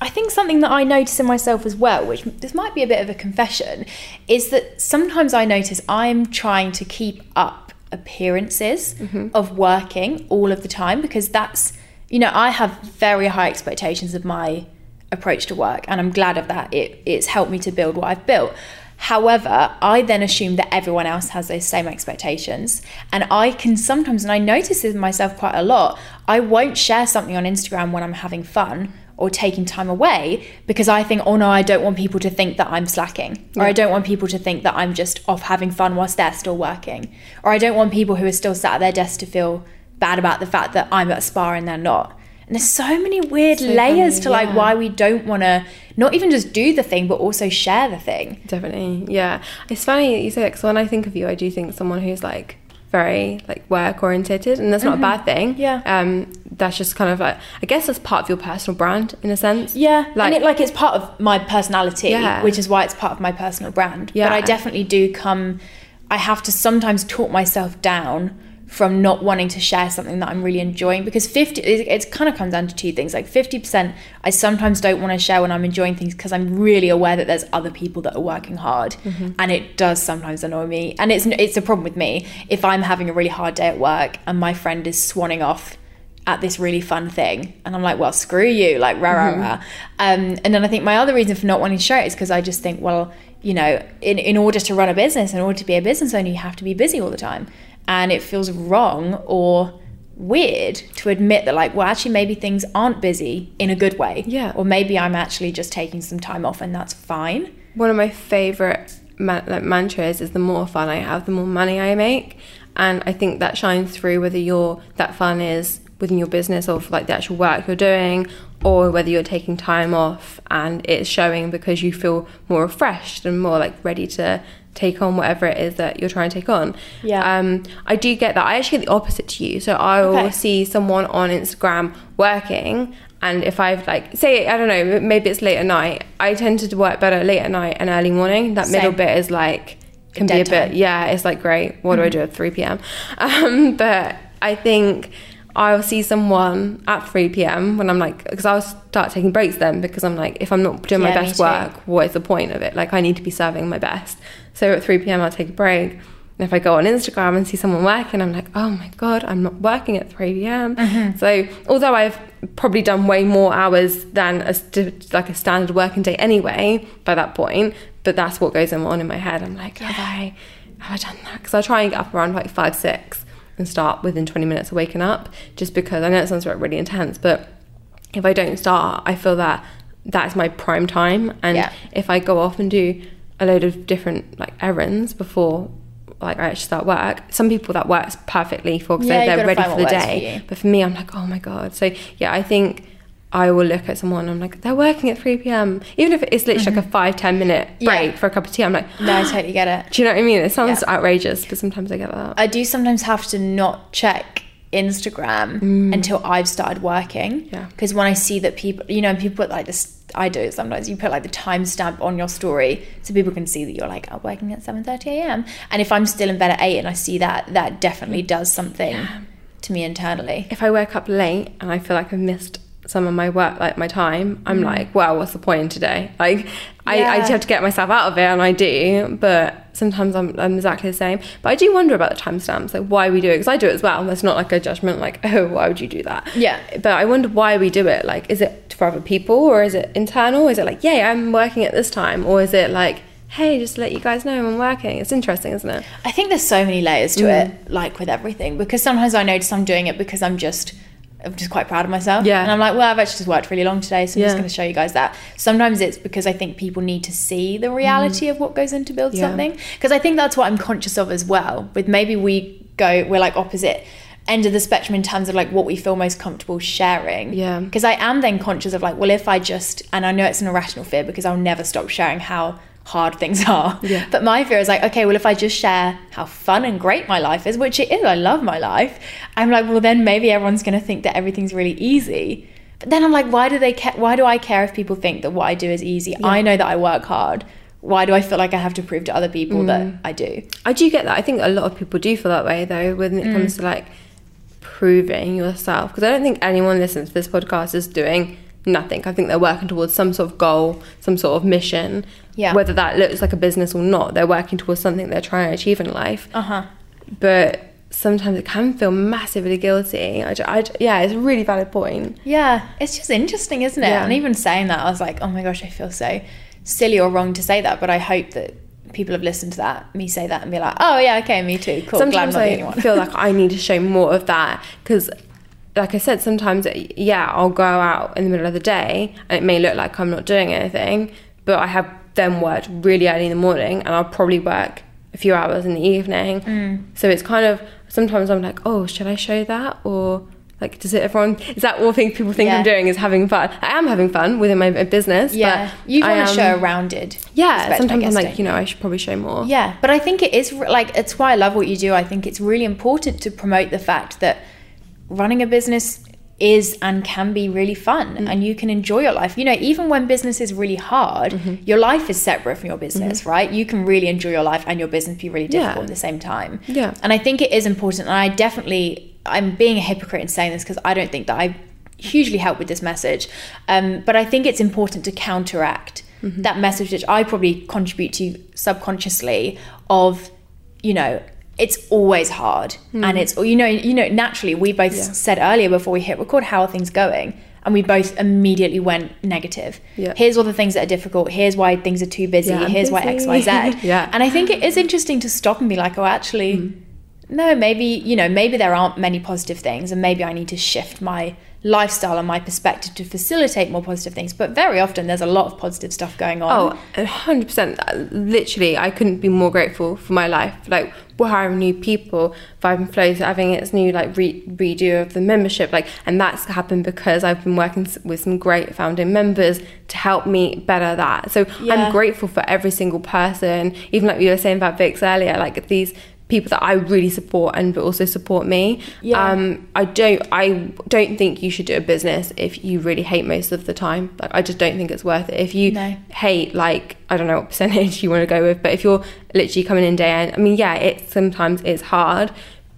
I think something that I notice in myself as well, which this might be a bit of a confession, is that sometimes I notice I'm trying to keep up appearances mm-hmm. of working all of the time because that's, you know, I have very high expectations of my approach to work and I'm glad of that. It, it's helped me to build what I've built. However, I then assume that everyone else has those same expectations. And I can sometimes, and I notice this in myself quite a lot, I won't share something on Instagram when I'm having fun or taking time away because I think, oh no, I don't want people to think that I'm slacking, or I don't want people to think that I'm just off having fun whilst they're still working, or I don't want people who are still sat at their desk to feel bad about the fact that I'm at a spa and they're not. And there's so many weird So layers funny, to like yeah. why we don't want to not even just do the thing, but also share the thing. Definitely, yeah. It's funny that you say that because when I think of you, I do think someone who's like very like work orientated, and that's not a bad thing. Mm-hmm. Yeah. Um, that's just kind of like I guess that's part of your personal brand in a sense. Yeah, Like- and it like it's part of my personality, Yeah. which is why it's part of my personal brand. Yeah. But I definitely do come. I have to sometimes talk myself down from not wanting to share something that I'm really enjoying because 50 it, it kind of comes down to two things. Like 50% I sometimes don't want to share when I'm enjoying things because I'm really aware that there's other people that are working hard and it does sometimes annoy me. And it's it's a problem with me. If I'm having a really hard day at work and my friend is swanning off at this really fun thing and i'm like well screw you like rah rah rah. Um, and then i think my other reason for not wanting to share it is because i just think well you know in, in order to run a business in order to be a business owner you have to be busy all the time and it feels wrong or weird to admit that like well actually maybe things aren't busy in a good way. Yeah. or maybe i'm actually just taking some time off and that's fine. One of my favorite ma- like mantras is the more fun I have, the more money I make, and I think that shines through whether you're that fun is within your business or for like the actual work you're doing, or whether you're taking time off and it's showing because you feel more refreshed and more like ready to take on whatever it is that you're trying to take on. Yeah. Um, I do get that. I actually get the opposite to you. So I will Okay. see someone on Instagram working, and if I've like say I don't know, maybe it's late at night. I tend to work better late at night and early morning. That middle bit is like can be a bit time. Mm-hmm. yeah. It's like great. What do I do at three p.m. Um, but I think. I'll see someone at 3 p.m. when I'm like, because I'll start taking breaks then because I'm like, if I'm not doing my Yeah, me best work, what is the point of it? Like, I need to be serving my best. So at 3 p.m., I'll take a break. And if I go on Instagram and see someone working, I'm like, oh my God, I'm not working at 3 p.m. Mm-hmm. So although I've probably done way more hours than a st- like a standard working day anyway by that point, but that's what goes on in my head. I'm like, have I, have I done that? Because I try and get up around like five, six and start within 20 minutes of waking up just because I know it sounds like really intense, but if I don't start, I feel that that's my prime time. And Yeah. if I go off and do a load of different like errands before like I actually start work, some people that works perfectly for because Yeah, they're, they're ready for the works for day. but for me, I'm like, oh my god. So yeah, I think. I will look at someone. I'm like, they're working at 3 p.m. Even if it's literally like a five ten minute Mm-hmm. Yeah. break for a cup of tea, I'm like, no i totally get it do you know what I mean? It sounds Yeah. outrageous, but sometimes I get that. I do sometimes have to not check Instagram until I've started working. Mm. Yeah. Because when I see that people, you know, people put like this, I do it sometimes. You put like the timestamp on your story so people can see that you're like oh, working at seven thirty a.m. And if I'm still in bed at eight and I see that, that definitely does something to me internally. if I wake up late and I feel like I've missed some of my work, like my time, I'm like, well, what's the point in today? Like, I, I Mm. Yeah. just have to get myself out of it, and I do. But sometimes I'm, I'm exactly the same. But I do wonder about the timestamps, like why we do it, because I do it as well. That's not like a judgment, like, oh, why would you do that? Yeah. But I wonder why we do it. Like, is it for other people, or is it internal? Is it like, yeah, I'm working at this time, or is it like, hey, just to let you guys know I'm working? It's interesting, isn't it? I think there's so many layers to Mm. it, like with everything, because sometimes I notice I'm doing it because I'm just. I'm just quite proud of myself. Yeah. And I'm like, well, I've actually just worked really long today, so I'm just going to show you guys that. Sometimes it's because I think people need to see the reality of what goes into build Mm. Yeah. something. Because I think that's what I'm conscious of as well. With maybe we go, we're like opposite end of the spectrum in terms of like what we feel most comfortable sharing. Yeah. Because I am then conscious of like, well, if I just, and I know it's an irrational fear because I'll never stop sharing how hard things are. Yeah. But my fear is like, okay, well, if I just share how fun and great my life is, which it is, I love my life, I'm like, well, then maybe everyone's going to think that everything's really easy. But then I'm like, why do they care? Why do I care if people think that what I do is easy? I know that I work hard. Why do I feel like I have to prove to other people that I do? I do get that. I think a lot of people do feel that way though when it Mm. comes to like proving yourself. Because I don't think anyone listening to this podcast is doing nothing. I think they're working towards some sort of goal, some sort of mission. Yeah. Whether that looks like a business or not, they're working towards something they're trying to achieve in life. Uh huh. But sometimes it can feel massively guilty. I, I yeah, it's a really valid point. Yeah, it's just interesting, isn't it? Yeah. And even saying that, I was like, oh my gosh, I feel so silly or wrong to say that. But I hope that people have listened to that, me say that, and be like, oh yeah, okay, me too. Cool. Glad I'm Sometimes not the I only one. feel like I need to show more of that because like I said, sometimes yeah, I'll go out in the middle of the day and it may look like I'm not doing anything, but I have then worked really early in the morning and I'll probably work a few hours in the evening. Mm. So it's kind of sometimes I'm like, oh, should I show that or like does it everyone is that all things people think Yeah. I'm doing is having fun? I am having fun within my business. Yeah, but you want to show a rounded. Yeah, sometimes I'm like, you know, I should probably show more. Yeah, but I think it is like it's why I love what you do. I think it's really important to promote the fact that running a business is and can be really fun Mm. and you can enjoy your life. You know, even when business is really hard, Mm-hmm. your life is separate from your business, right? You can really enjoy your life and your business be really difficult Yeah. at the same time. Yeah. And I think it is important and I definitely I'm being a hypocrite in saying this because I don't think that I hugely help with this message. Um, but I think it's important to counteract Mm-hmm. that message which I probably contribute to subconsciously of, you know, it's always hard and it's you know you know naturally we both Mm. Yeah. said earlier before we hit record how are things going and we both immediately went negative Yeah. here's all the things that are difficult here's why things are too busy Yeah, here's why x busy. y z Yeah. and i think it is interesting to stop and be like oh actually no maybe you know maybe there aren't many positive things and maybe i need to shift my lifestyle and my perspective to facilitate more positive things but very often there's a lot of positive stuff going on Oh, a 100%. Uh, literally, I couldn't be more grateful for my life. Like, we're hiring new people, Vibe and Flow's having its new, like, re- redo of the membership. Like, and that's happened because I've been working with some great founding members to help me better that. So Yeah. I'm grateful for every single person. Even like you were saying about Vix earlier, like, these people that I really support and but also support me. Yeah. Um, I don't I don't think you should do a business if you really hate most of the time. Like I just don't think it's worth it. If you No. hate like I don't know what percentage you want to go with, but if you're literally coming in day in, I mean yeah, it sometimes is hard.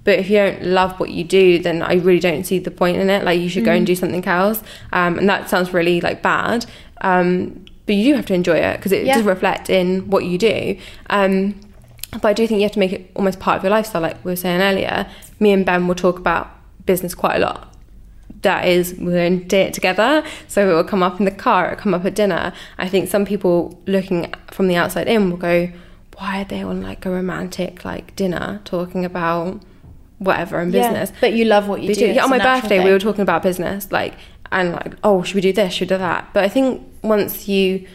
But if you don't love what you do, then I really don't see the point in it. Like you should go and do something else. Um, and that sounds really like bad. Um, but you do have to enjoy it because it Yeah. does reflect in what you do. Um, but I do think you have to make it almost part of your lifestyle, like we were saying earlier. Me and Ben will talk about business quite a lot. That is, we're in it together, so it will come up in the car, it will come up at dinner. I think some people looking from the outside in will go, "Why are they on like a romantic like dinner talking about whatever in Yeah, business?" but you love what you We do. Yeah, on my birthday, we were talking about business, like, and like, oh, should we do this? Should we do that? But I think once you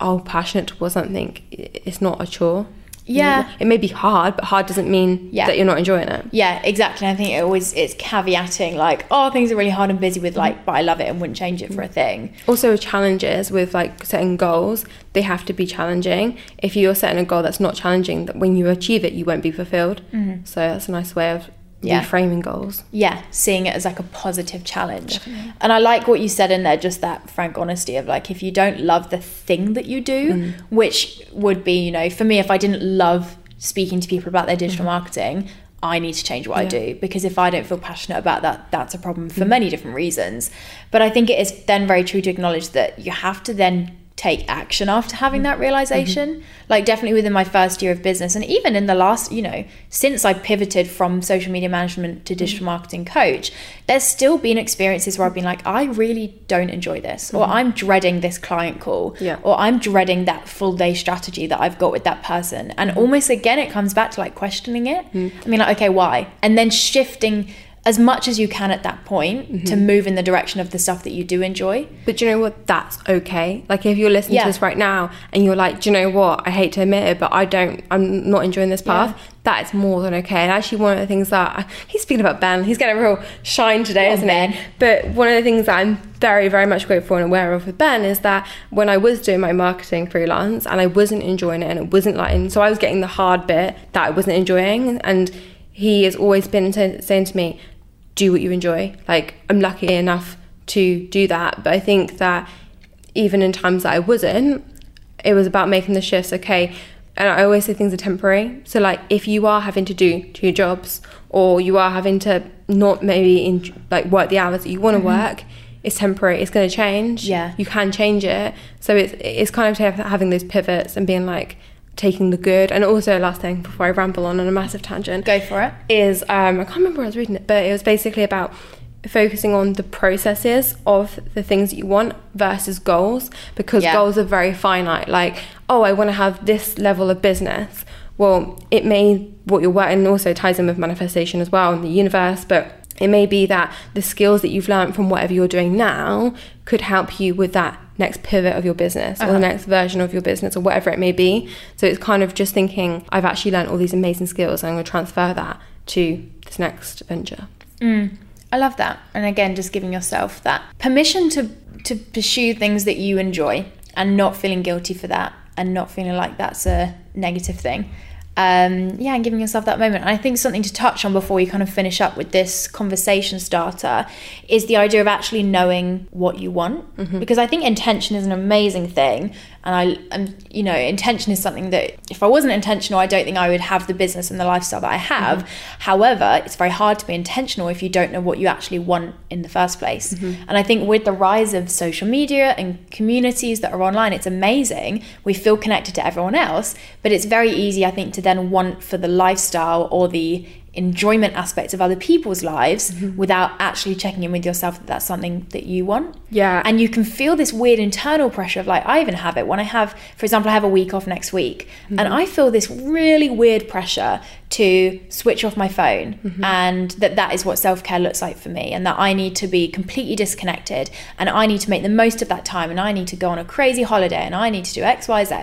are passionate towards something, it's not a chore. Yeah. It may be hard, but hard doesn't mean Yeah. that you're not enjoying it. Yeah, exactly. I think it always it's caveating like, oh, things are really hard and busy with like, but I love it and wouldn't change it for a thing. Also, challenges with like setting goals, they have to be challenging. If you're setting a goal that's not challenging, that when you achieve it, you won't be fulfilled. So that's a nice way of Mm-hmm. Yeah. reframing goals. Yeah, seeing it as like a positive challenge. And I like what you said in there, just that frank honesty of like, if you don't love the thing that you do, mm. which would be, you know, for me, if I didn't love speaking to people about their digital mm. marketing, I need to change what I do because if I don't feel passionate about that, that's a problem for mm. many different reasons. But I think it is then very true to acknowledge that you have to then take action after having that mm-hmm. realization. Mm-hmm. Like, definitely within my first year of business, and even in the last, you know, since I pivoted from social media management to mm-hmm. digital marketing coach, there's still been experiences where I've been like, I really don't enjoy this, or I'm dreading this client call, Yeah. or I'm dreading that full day strategy that I've got with that person. And almost again, it comes back to like questioning it. I mean, like, okay, why? And then shifting as much as you can at that point to mm-hmm. move in the direction of the stuff that you do enjoy. But do you know what? That's okay. Like if you're listening Yeah. to this right now and you're like, do you know what? I hate to admit it, but I don't. I'm not enjoying this path. That is more than okay. And actually, one of the things that he's speaking about Ben, he's getting a real shine today, on, isn't Ben. he? But one of the things that I'm very, very much grateful and aware of with Ben is that when I was doing my marketing freelance and I wasn't enjoying it and it wasn't like, and so I was getting the hard bit that I wasn't enjoying, and he has always been sa- saying to me, do what you enjoy. Like I'm lucky enough to do that, but I think that even in times that I wasn't, it was about making the shifts. Okay, and I always say things are temporary. So like if you are having to do two jobs, or you are having to not maybe in like work the hours that you want to mm-hmm. work. It's temporary. It's going to change. Yeah. you can change it. So it's it's kind of having those pivots and being like taking the good. And also, last thing before I ramble on on a massive tangent, Go for it. is um, I can't remember where I was reading it, but it was basically about focusing on the processes of the things that you want versus goals because Yeah. goals are very finite. Like, oh, I want to have this level of business. Well, it may what you're working also ties in with manifestation as well in the universe, but It may be that the skills that you've learned from whatever you're doing now could help you with that next pivot of your business or Uh-huh. the next version of your business or whatever it may be. So it's kind of just thinking, I've actually learned all these amazing skills and I'm going to transfer that to this next venture. Mm, I love that. And again, just giving yourself that permission to to pursue things that you enjoy and not feeling guilty for that and not feeling like that's a negative thing. Um, yeah, and giving yourself that moment. And I think something to touch on before we kind of finish up with this conversation starter is the idea of actually knowing what you want. Because I think intention is an amazing thing. And I, and you know, intention is something that if I wasn't intentional, I don't think I would have the business and the lifestyle that I have. Mm-hmm. However, it's very hard to be intentional if you don't know what you actually want in the first place. Mm-hmm. And I think with the rise of social media and communities that are online, it's amazing. We feel connected to everyone else, but it's very easy, I think, to then want for the lifestyle or the enjoyment aspects of other people's lives mm-hmm. without actually checking in with yourself that that's something that you want. Yeah. And you can feel this weird internal pressure of like, I even have it when I have, for example, I have a week off next week, and mm-hmm. I feel this really weird pressure to switch off my phone mm-hmm. and that that is what self-care looks like for me and that I need to be completely disconnected and I need to make the most of that time and I need to go on a crazy holiday and I need to do X, Y, Z.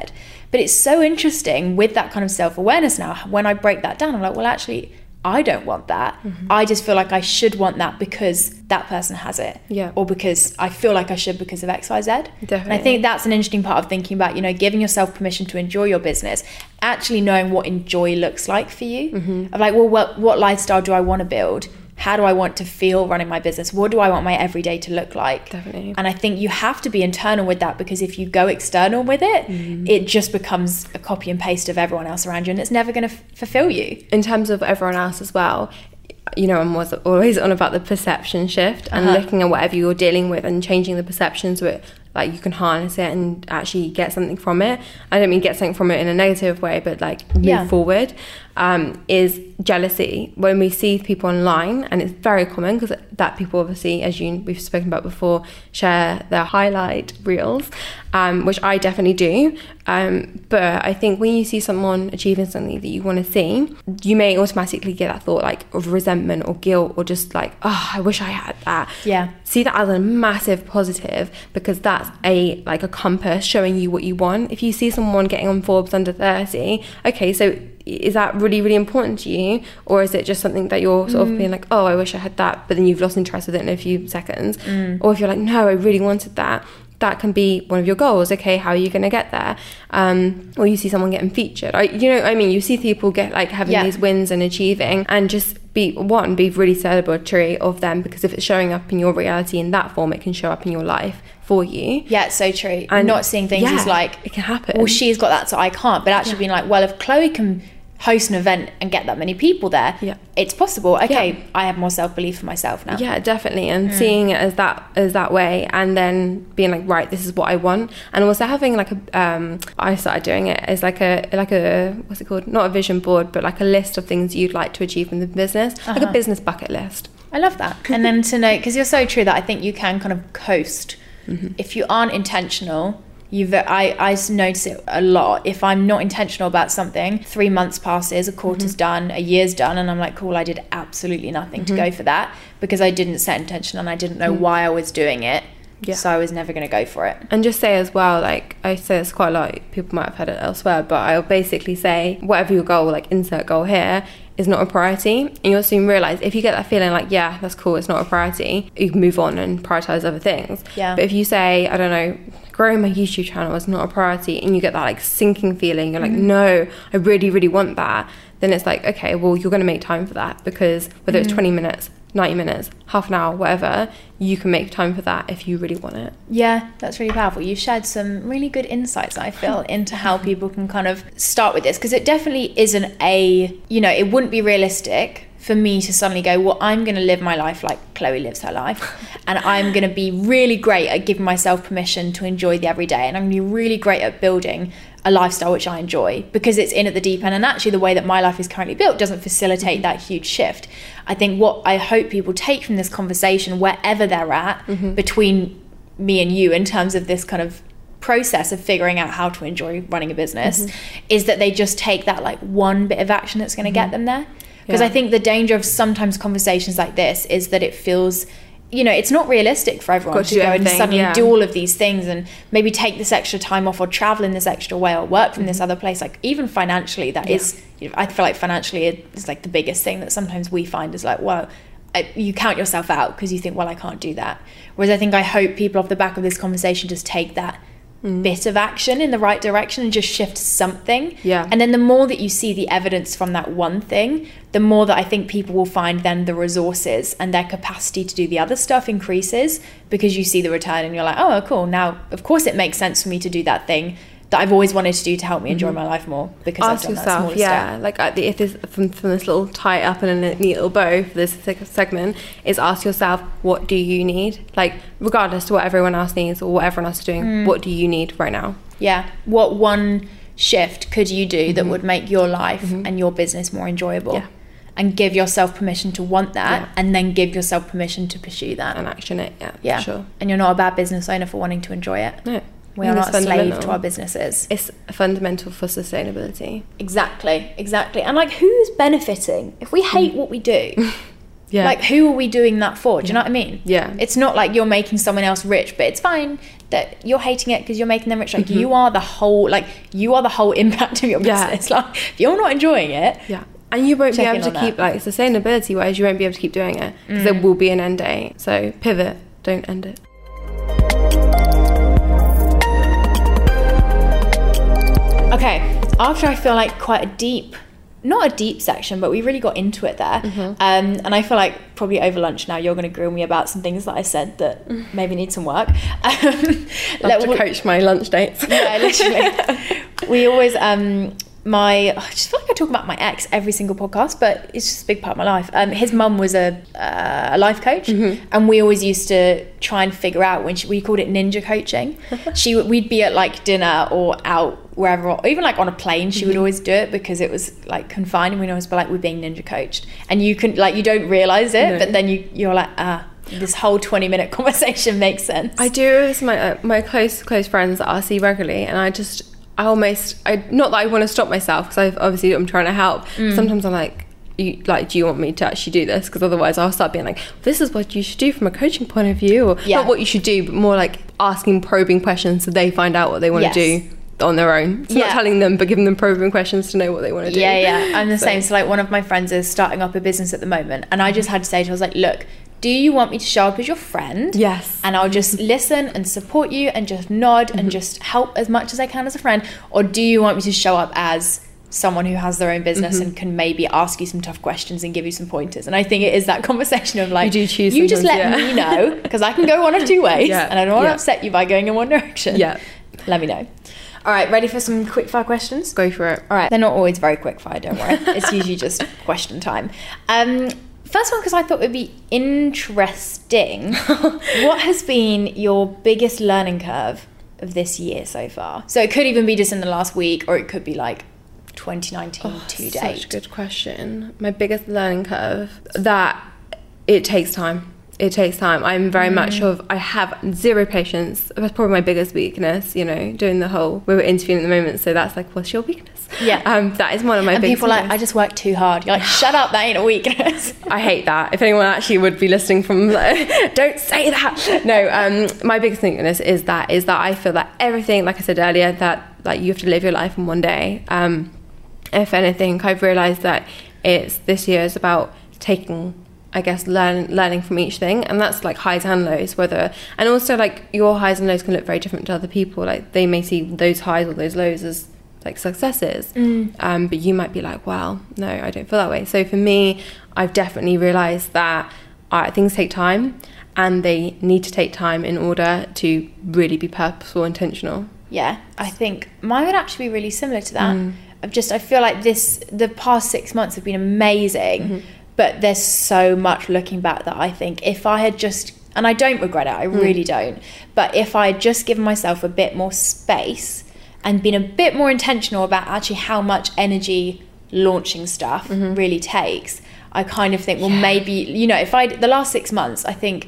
But it's so interesting with that kind of self-awareness now. When I break that down, I'm like, well, actually, I don't want that. I just feel like I should want that because that person has it. Yeah. Or because I feel like I should because of X, Y, Z. And I think that's an interesting part of thinking about, you know, giving yourself permission to enjoy your business, actually knowing what enjoy looks like for you. Mm-hmm. Of like, well, what, what lifestyle do I want to build? How do I want to feel running my business? What do I want my everyday to look like? Definitely. And I think you have to be internal with that because if you go external with it, Mm-hmm. it just becomes a copy and paste of everyone else around you and it's never going to f- fulfill you. in terms of everyone else as well, you know, I'm was always on about the perception shift and Uh-huh. looking at whatever you're dealing with and changing the perception so it like you can harness it and actually get something from it. I don't mean get something from it in a negative way, but like move Yeah. forward. Um, is jealousy when we see people online, and it's very common because that people obviously, as you we've spoken about before, share their highlight reels, um, which I definitely do. Um, but I think when you see someone achieving something that you want to see, you may automatically get that thought like of resentment or guilt or just like, oh, I wish I had that. Yeah. See that as a massive positive because that's a like a compass showing you what you want. If you see someone getting on Forbes under 30, okay, so is that really, really important to you? Or is it just something that you're sort of being like, oh, I wish I had that, but then you've lost interest with it in a few seconds? Or if you're like, no, I really wanted that, that can be one of your goals. Okay, how are you going to get there? Um, or you see someone getting featured. I, you know, I mean, you see people get like having Yeah. these wins and achieving, and just be one, be really celebratory of them because if it's showing up in your reality in that form, it can show up in your life for you. Yeah, it's so true. And not seeing things yeah, as like, it can happen. well, she's got that, so I can't. But actually being like, well, if Chloe can host an event and get that many people there, Yeah. it's possible. Okay, Yeah. I have more self belief for myself now. Yeah, definitely, and seeing it as that as that way, and then being like, right, this is what I want, and also having like a, um, I started doing it as like a like a what's it called? Not a vision board, but like a list of things you'd like to achieve in the business, like Uh-huh. a business bucket list. I love that. And then to know, because you're so true that I think you can kind of coast. Mm-hmm. If you aren't intentional, you I, I notice it a lot. If I'm not intentional about something, three months passes, a quarter's Mm-hmm. done, a year's done, and I'm like, cool, I did absolutely nothing to Mm-hmm. go for that because I didn't set intention and I didn't know why I was doing it. Yeah. So I was never going to go for it. And just say as well, like I say this quite a lot, people might have heard it elsewhere, but I'll basically say whatever your goal, like insert goal here, is not a priority. And you'll soon realize if you get that feeling like, yeah, that's cool, it's not a priority, you can move on and prioritize other things. Yeah. But if you say, I don't know, growing my YouTube channel is not a priority and you get that like sinking feeling, you're like, mm. no, I really, really want that, then it's like, okay, well, you're going to make time for that because whether it's mm. 20 minutes, 90 minutes, half an hour, whatever, you can make time for that if you really want it. Yeah, that's really powerful. You shared some really good insights, I feel, into how people can kind of start with this because it definitely isn't a, you know, it wouldn't be realistic for me to suddenly go, well, I'm going to live my life like Chloe lives her life. And I'm going to be really great at giving myself permission to enjoy the everyday. And I'm going to be really great at building a lifestyle which I enjoy because it's in at the deep end. And actually, the way that my life is currently built doesn't facilitate that huge shift. I think what I hope people take from this conversation, wherever they're at, mm-hmm. between me and you, in terms of this kind of process of figuring out how to enjoy running a business, mm-hmm. is that they just take that like one bit of action that's going to get mm-hmm. them there. Because Yeah. I think the danger of sometimes conversations like this is that it feels, you know, it's not realistic for everyone to go and suddenly yeah. do all of these things and maybe take this extra time off or travel in this extra way or work from Mm-hmm. this other place. Like even financially, that is, you know, I feel like financially it's like the biggest thing that sometimes we find is like, well, I- you count yourself out because you think, well, I can't do that. Whereas I think I hope people off the back of this conversation just take that Mm. bit of action in the right direction and just shift something. Yeah. And then the more that you see the evidence from that one thing, the more that I think people will find then the resources and their capacity to do the other stuff increases because you see the return and you're like, oh, cool. Now, of course, it makes sense for me to do that thing that I've always wanted to do to help me enjoy my life more because Mm-hmm. ask I've done that yourself, yeah, step. like at the, if this from, from this little tie up and a neat little bow for this segment is ask yourself, what do you need? Like regardless to what everyone else needs or what everyone else is doing, Mm. what do you need right now? Yeah. What one shift could you do that Mhm. would make your life Mhm. and your business more enjoyable? Yeah. And give yourself permission to want that Yeah. and then give yourself permission to pursue that. And action it, yeah, yeah. sure. And you're not a bad business owner for wanting to enjoy it. No, We are not a slave to our businesses. It's fundamental for sustainability. Exactly, exactly. And like, who's benefiting? If we hate what we do, Yeah, like, who are we doing that for? Do you know what I mean? yeah, It's not like you're making someone else rich, but it's fine that you're hating it because you're making them rich. Like, Mhm. you are the whole, like, you are the whole impact of your business. Yeah. Like, if you're not enjoying it, yeah. And you won't Check be able to keep that. like sustainability wise. You won't be able to keep doing it because there Mm. will be an end date. So pivot, don't end it. Okay, after I feel like quite a deep, not a deep section, but we really got into it there. Mhm. Um, and I feel like probably over lunch now you're going to grill me about some things that I said that maybe need some work. Um, Love let- to coach my lunch dates. yeah, literally. we always um my I just feel like I talk about my ex every single podcast, but it's just a big part of my life. Um, his mum was a uh, a life coach, Mhm. and we always used to try and figure out when she, we called it ninja coaching. she we'd be at like dinner or out wherever, even like on a plane. She would Mhm. always do it because it was like confined, and we'd always be like, "We're being ninja coached," and you can like you don't realize it, No. but then you you're like, ah. This whole twenty-minute conversation makes sense. I do with my uh, my close close friends that I see regularly, and I just I almost I not that I want to stop myself because I obviously I'm trying to help. Mm. Sometimes I'm like. You, like, do you want me to actually do this? Because otherwise, I'll start being like, "This is what you should do from a coaching point of view," or Yeah. not what you should do, but more like asking probing questions so they find out what they want Yes. to do on their own. So Yeah. not telling them, but giving them probing questions to know what they want to do. Yeah, yeah. I'm the So- same. So like one of my friends is starting up a business at the moment and I just had to say to her, I was like, look, do you want me to show up as your friend? Yes. And I'll just listen and support you and just nod and mm-hmm. just help as much as I can as a friend? Or do you want me to show up as someone who has their own business Mhm. and can maybe ask you some tough questions and give you some pointers? And I think it is that conversation of like, You you just let yeah. me know because I can go one of two ways Yeah, and I don't want to yeah. upset you by going in one direction. Yeah. Let me know. All right, ready for some quick fire questions? Go for it. All right, they're not always very quick fire, don't worry. it's usually just question time. Um, first one, because I thought it would be interesting. what has been your biggest learning curve of this year so far? So it could even be just in the last week, or it could be like 2019 Oh, to such date. a good question. My biggest learning curve that it takes time. It takes time. I'm very Mm. much of I have zero patience. That's probably my biggest weakness. You know, doing the whole we were interviewing at the moment, so that's like, what's your weakness? Yeah. Um, that is one of my and biggest. people are like, I just work too hard. You're like, shut up, that ain't a weakness. I hate that. If anyone actually would be listening from, like, don't say that. No, um, my biggest weakness is that is that I feel that everything, like I said earlier, that like you have to live your life in one day. Um, if anything, I've realised that it's this year is about taking, I guess, learn learning from each thing, and that's like highs and lows. Whether and also like your highs and lows can look very different to other people. Like they may see those highs or those lows as like successes, Mm. um, but you might be like, well, no, I don't feel that way. So for me, I've definitely realised that uh, things take time, and they need to take time in order to really be purposeful, and intentional. Yeah, I think mine would actually be really similar to that. Mm. I've just I feel like this the past six months have been amazing, Mhm. but there's so much looking back that I think if I had just and I don't regret it, I Mm. really don't. But if I had just given myself a bit more space and been a bit more intentional about actually how much energy launching stuff Mhm. really takes, I kind of think, well, Yeah. maybe you know, if I the last six months, I think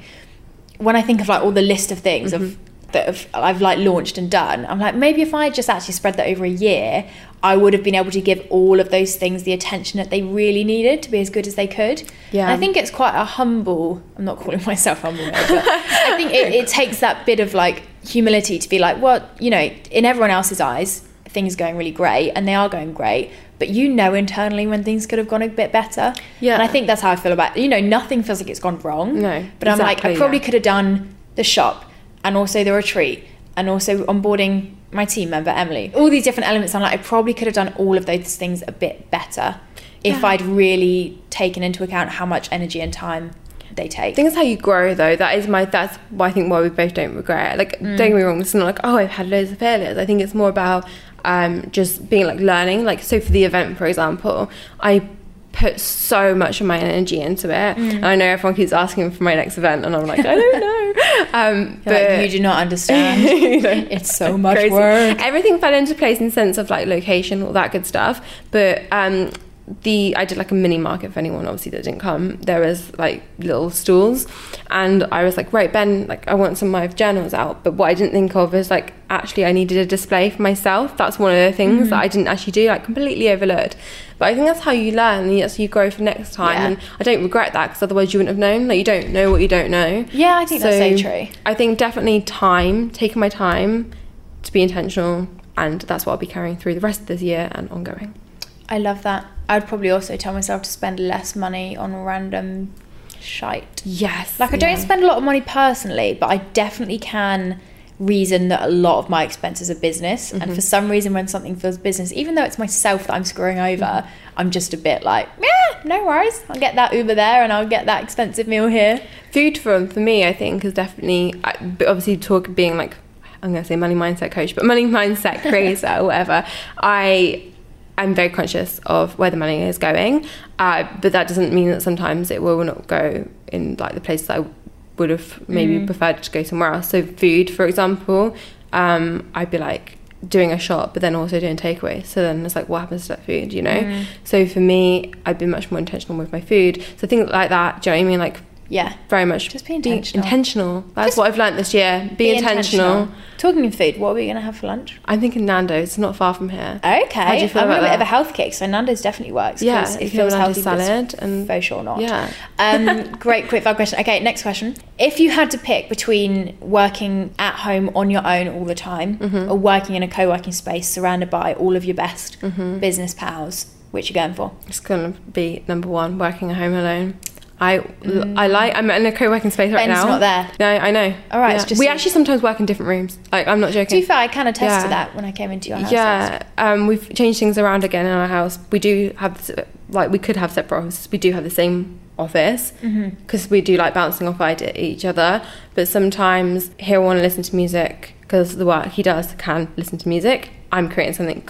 when I think of like all the list of things of that have, I've like launched and done. I'm like, maybe if I just actually spread that over a year, I would have been able to give all of those things the attention that they really needed to be as good as they could. Yeah. And I think it's quite a humble, I'm not calling myself humble, now, but I think it, it takes that bit of like humility to be like, well, you know, in everyone else's eyes, things are going really great and they are going great. But you know internally when things could have gone a bit better. Yeah. And I think that's how I feel about it. You know, nothing feels like it's gone wrong. No, But I'm like, I probably yeah. could have done the shop and also the retreat and also onboarding my team member Emily. All these different elements. I'm like, I probably could have done all of those things a bit better if Yeah. I'd really taken into account how much energy and time they take. I think it's how you grow though. That is my that's why I think why we both don't regret. it. Like don't get me wrong, it's not like, oh I've had loads of failures. I think it's more about um just being like learning. Like so for the event for example, I put so much of my energy into it. And I know everyone keeps asking for my next event and I'm like, I don't know. Um You're like, but you do not understand. You know, it's so much crazy. work. Everything fell into place in sense of like location, all that good stuff. But um, the I did like a mini market for anyone obviously that didn't come. There was like little stalls, and I was like, right, Ben, like I want some of my journals out. But what I didn't think of is like actually I needed a display for myself. That's one of the things mm-hmm. that I didn't actually do. Like completely overlooked. But I think that's how you learn. and That's how you grow for next time. Yeah. And I don't regret that because otherwise you wouldn't have known. Like you don't know what you don't know. Yeah, I think that's so true. I think definitely time, taking my time to be intentional, and that's what I'll be carrying through the rest of this year and ongoing. I love that. I'd probably also tell myself to spend less money on random shite. Yes. Like I don't yeah. spend a lot of money personally, but I definitely can reason that a lot of my expenses are business. Mm-hmm. And for some reason, when something feels business, even though it's myself that I'm screwing over, Mm-hmm. I'm just a bit like, yeah, no worries. I'll get that Uber there, and I'll get that expensive meal here. Food for for me, I think, is definitely. Obviously, talk being like I'm gonna say money mindset coach, but money mindset creator or whatever. I I'm very conscious of where the money is going, uh, but that doesn't mean that sometimes it will not go in like the places I would have maybe preferred to go somewhere else. So food, for example, um, I'd be like doing a shop, but then also doing takeaway. So then it's like, what happens to that food, you know? So for me, I'd be much more intentional with my food. So things like that. Do you know what I mean? Like Yeah. very much Just be intentional. intentional. That's Just what I've learned this year. Be, intentional. Talking of food, what are we going to have for lunch? I'm thinking Nando's. It's not far from here. Okay. How do you feel I'm a bit of a health kick, so Nando's definitely works. Yeah, it if you have feels healthy, salad and- faux sure not. Yeah. Um, great quick fire question. Okay, next question. If you had to pick between working at home on your own all the time Mm-hmm. or working in a co-working space surrounded by all of your best Mm-hmm. business pals, which you going for? It's gonna be number one. Working at home alone. I, I like. I'm in a co-working space right Mm. Ben's now. not there. No, I know. All right, it's Yeah. just we actually sometimes work in different rooms. Like I'm not To joking. be fair, I can attest Yeah. to that when I came into your house. Yeah, um, we've changed things around again in our house. We do have like we could have separate offices. We do have the same office Mm-hmm. because we do like bouncing off each other. But sometimes he'll want to listen to music because the work he does can listen to music. I'm creating something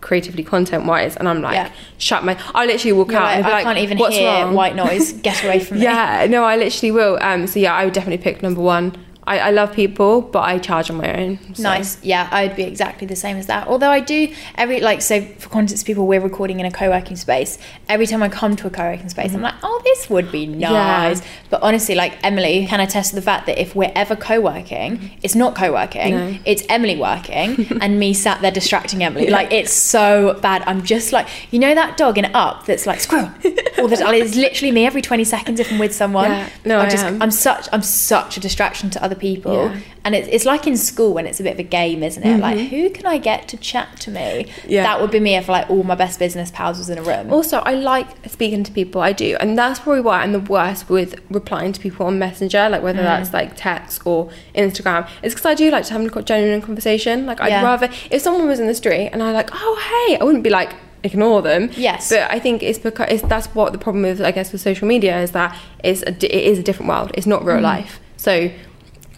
creatively content wise, and I'm like, Yeah. shut my. I literally walk You're out like, and be I like, can't even What's hear wrong? white noise. Get away from me. Yeah, no, I literally will. Um, so yeah, I would definitely pick number one. I, I love people, but I charge on my own. so- Nice. Yeah, I'd be exactly the same as that. Although I do every like so for context people we're recording in a co-working space. Every time I come to a co-working space, I'm mm-hmm. like, oh, this would be nice. But honestly, like Emily can attest to the fact that if we're ever co-working, mm-hmm. it's not co-working. No. It's Emily working and me sat there distracting Emily. Like it's so bad. I'm just like you know that dog in Up that's like squirrel. All the time. It's literally me every 20 seconds if I'm with someone. Yeah. No, I just am. I'm such I'm such a distraction to other people. Yeah. And it's, it's like in school when it's a bit of a game, isn't it? Like, who can I get to chat to me? Mm-hmm. Yeah. That would be me if like all my best business pals was in a room. Also, I like speaking to people. I do, and that's probably why I'm the worst with replying to people on Messenger, like Mm. whether that's like text or Instagram. It's because I do like to have a genuine conversation. Like I'd Yeah. rather if someone was in the street and I like, oh hey, I wouldn't be like ignore them. Yes. But I think it's because it's, that's what the problem is. I guess with social media is that it's a, it is a different world. It's not real Mm-hmm. life. So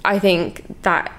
I think that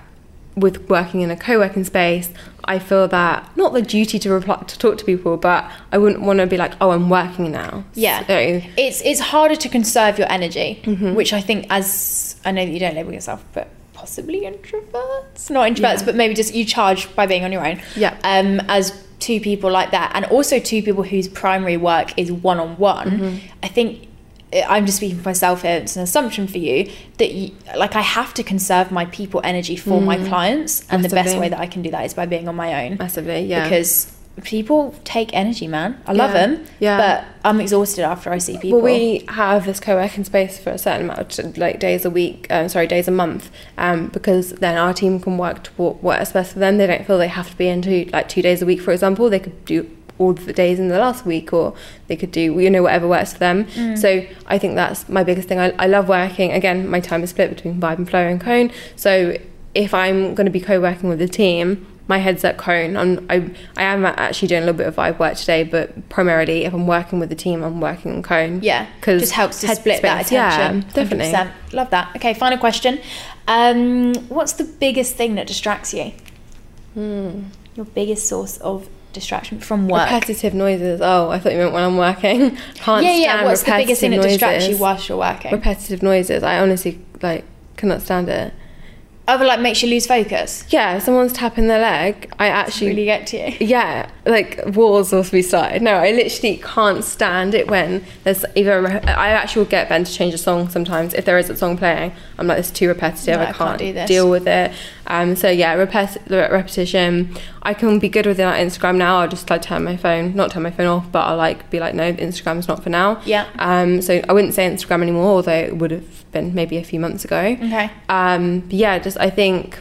with working in a co-working space, I feel that not the duty to reply to talk to people, but I wouldn't want to be like, oh, I'm working now. Yeah. So, It's it's harder to conserve your energy, Mm-hmm. which I think as I know that you don't label yourself, but possibly introverts, not introverts, Yeah. but maybe just you charge by being on your own. Yeah. Um, as two people like that, and also two people whose primary work is one on one, I think I'm just speaking for myself here. It's an assumption for you that you, like I have to conserve my people energy for my clients, and the best way that I can do that is by being on my own. Massively, yeah. Because people take energy, man. I love Yeah. them, Yeah. but I'm exhausted after I see people. Well, we have this co-working space for a certain amount of like days a week, um, sorry, days a month, um, because then our team can work to what works best for them. They don't feel they have to be into like two days a week, for example. They could do all the days in the last week, or they could do you know whatever works for them. Mm. So I think that's my biggest thing. I, I love working. Again, my time is split between Vibe and Flow and Cone. So if I'm going to be co-working with the team. My head's at Cone. I'm, I, I am actually doing a little bit of vibe work today, but primarily if I'm working with the team, I'm working on Cone. yeah because just helps to head split that space, yeah, definitely. 100%. Love that. Okay, final question. Um, what's the biggest thing that distracts you? Your biggest source of distraction from work? Repetitive noises. Oh, I thought you meant when I'm working. Can't yeah, yeah. What's the biggest thing that distracts you whilst you're working? Repetitive noises. I honestly like cannot stand it. Other like makes you lose focus. Yeah, if someone's tapping their leg. I actually Really get to you. yeah, like wars will be started. No, I literally can't stand it when there's either. re- I actually will get Ben to change a song sometimes if there is a song playing. I'm like, it's too repetitive. No, I I can't, can't do this. deal with it. Um, so yeah, repet- repetition. I can be good with it Instagram now. I'll just like turn my phone, not turn my phone off, but I'll like be like, no, Instagram's not for now. Yeah. Um, so I wouldn't say Instagram anymore, although it would have been maybe a few months ago. Okay. Um, but yeah, just I think,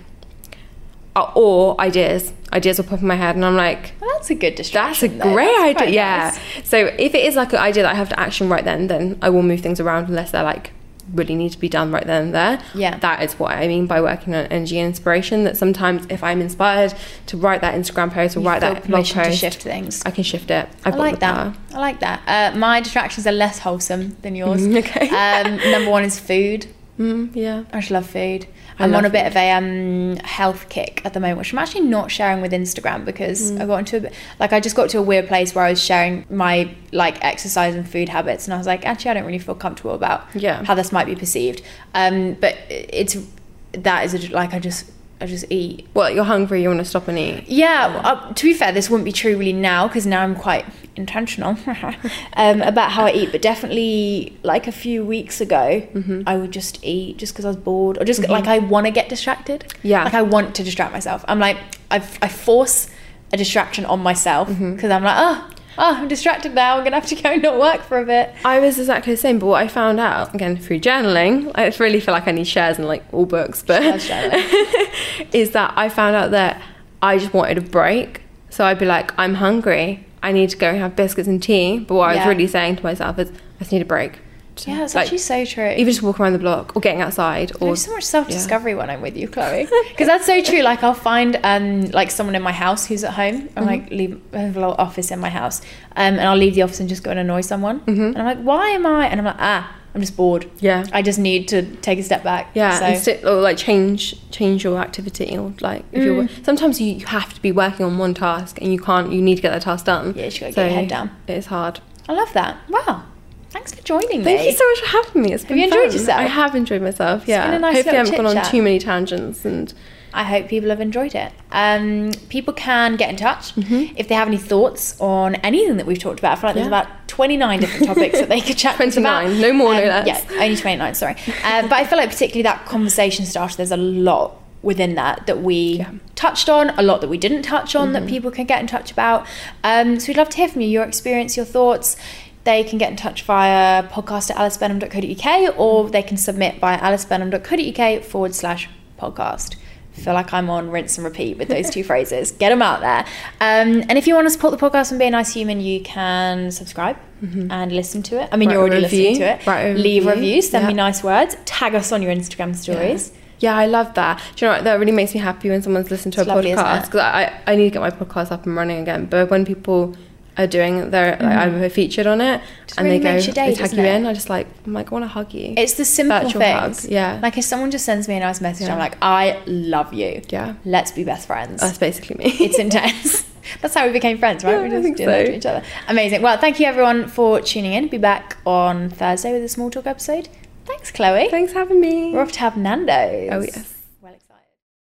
uh, or ideas. Ideas will pop in my head, and I'm like, Well, that's a good distraction. that's a though. great That's idea. Yeah. nice. So if it is like an idea that I have to action right then, then I will move things around unless they're like really need to be done right then and there. Yeah. That is what I mean by working on energy and inspiration. That sometimes if I'm inspired to write that Instagram post or You write that blog permission to shift things. I can shift it. I've I like that. I like that. Uh, my distractions are less wholesome than yours. Okay. Um, number one is food. Mm, yeah. I just love food. I I'm on a bit of a um, health kick at the moment, which I'm actually not sharing with Instagram because Mm. I got into a bit, like I just got to a weird place where I was sharing my like exercise and food habits, and I was like, actually, I don't really feel comfortable about Yeah. how this might be perceived. Um, but it's that is a, like I just I just eat. Well, you're hungry, you want to stop and eat. Yeah, uh, to be fair, this wouldn't be true really now because now I'm quite intentional um, about how I eat. But definitely, like a few weeks ago, Mm-hmm. I would just eat just because I was bored, or just like I want to get distracted. Yeah. like I want to distract myself. I'm like I, I force a distraction on myself because Mm-hmm. I'm like, oh, oh, I'm distracted now. I'm gonna have to go and not work for a bit. I was exactly the same, but what I found out again through journaling, I really feel like I need shares in like all books, but is that I found out that I just wanted a break. So I'd be like, I'm hungry. I need to go and have biscuits and tea. But what I was really saying to myself is, I just need a break. Yeah, it's Like, actually so true. Even just walk around the block or getting outside or There's so much self discovery when I'm with you, Chloe. Because that's so true. Like I'll find um like someone in my house who's at home. I'm like leave I have a little office in my house, um, and I'll leave the office and just go and annoy someone. And I'm like, why am I? And I'm like, ah, I'm just bored. yeah. I just need to take a step back. Yeah, So, and sit, or like change change your activity or like if you're Mm. sometimes you, you have to be working on one task and you can't you need to get that task done. Yeah, you just gotta get your head down. It's hard. I love that. Wow. Thanks for joining Thank me. Thank you so much for having me. It's been you enjoyed fun. yourself? I have enjoyed myself. Yeah. been a nice Hopefully, I haven't gone on too many tangents and I hope people have enjoyed it. Um, people can get in touch if they have any thoughts on anything that we've talked about. I feel like there's Mm-hmm. About 29 different topics that they could chat to us about. 29, no more, no Um, less. Yeah, only 29, sorry. Um, but I feel like particularly that conversation starter, there's a lot within that that we Yeah. Mm-hmm. touched on, a lot that we didn't touch on that people can get in touch about. Um, so we'd love to hear from you, your experience, your thoughts. They can get in touch via podcast at alicebenham.co.uk or they can submit via alicebenham.co.uk forward slash podcast. I feel like I'm on rinse and repeat with those two phrases. Get them out there. Um, and if you want to support the podcast and be a nice human, you can subscribe and listen to it. I mean, Write you're already listening to it. Write Leave review. reviews, send me nice words, tag us on your Instagram stories. Yeah, I love that. Do you know what? That really makes me happy when someone's listened to It's a lovely, podcast because I, I need to get my podcast up and running again. But when people are doing their, like, mm-hmm. I'm featured on it Just and really they go, day, they tag you it? in, I just like, I'm like, I want to hug you. It's the simple Virtual things. hug, yeah. Like if someone just sends me a nice message, Yeah. I'm like, I love you. yeah, Let's be best friends. that's basically me. it's intense. That's how we became friends, right? Yeah, we I just do that to each other. Amazing. Well, thank you everyone for tuning in. Be back on Thursday with a small talk episode. Thanks, Chloe. Thanks for having me. We're off to have Nando's. Oh yes.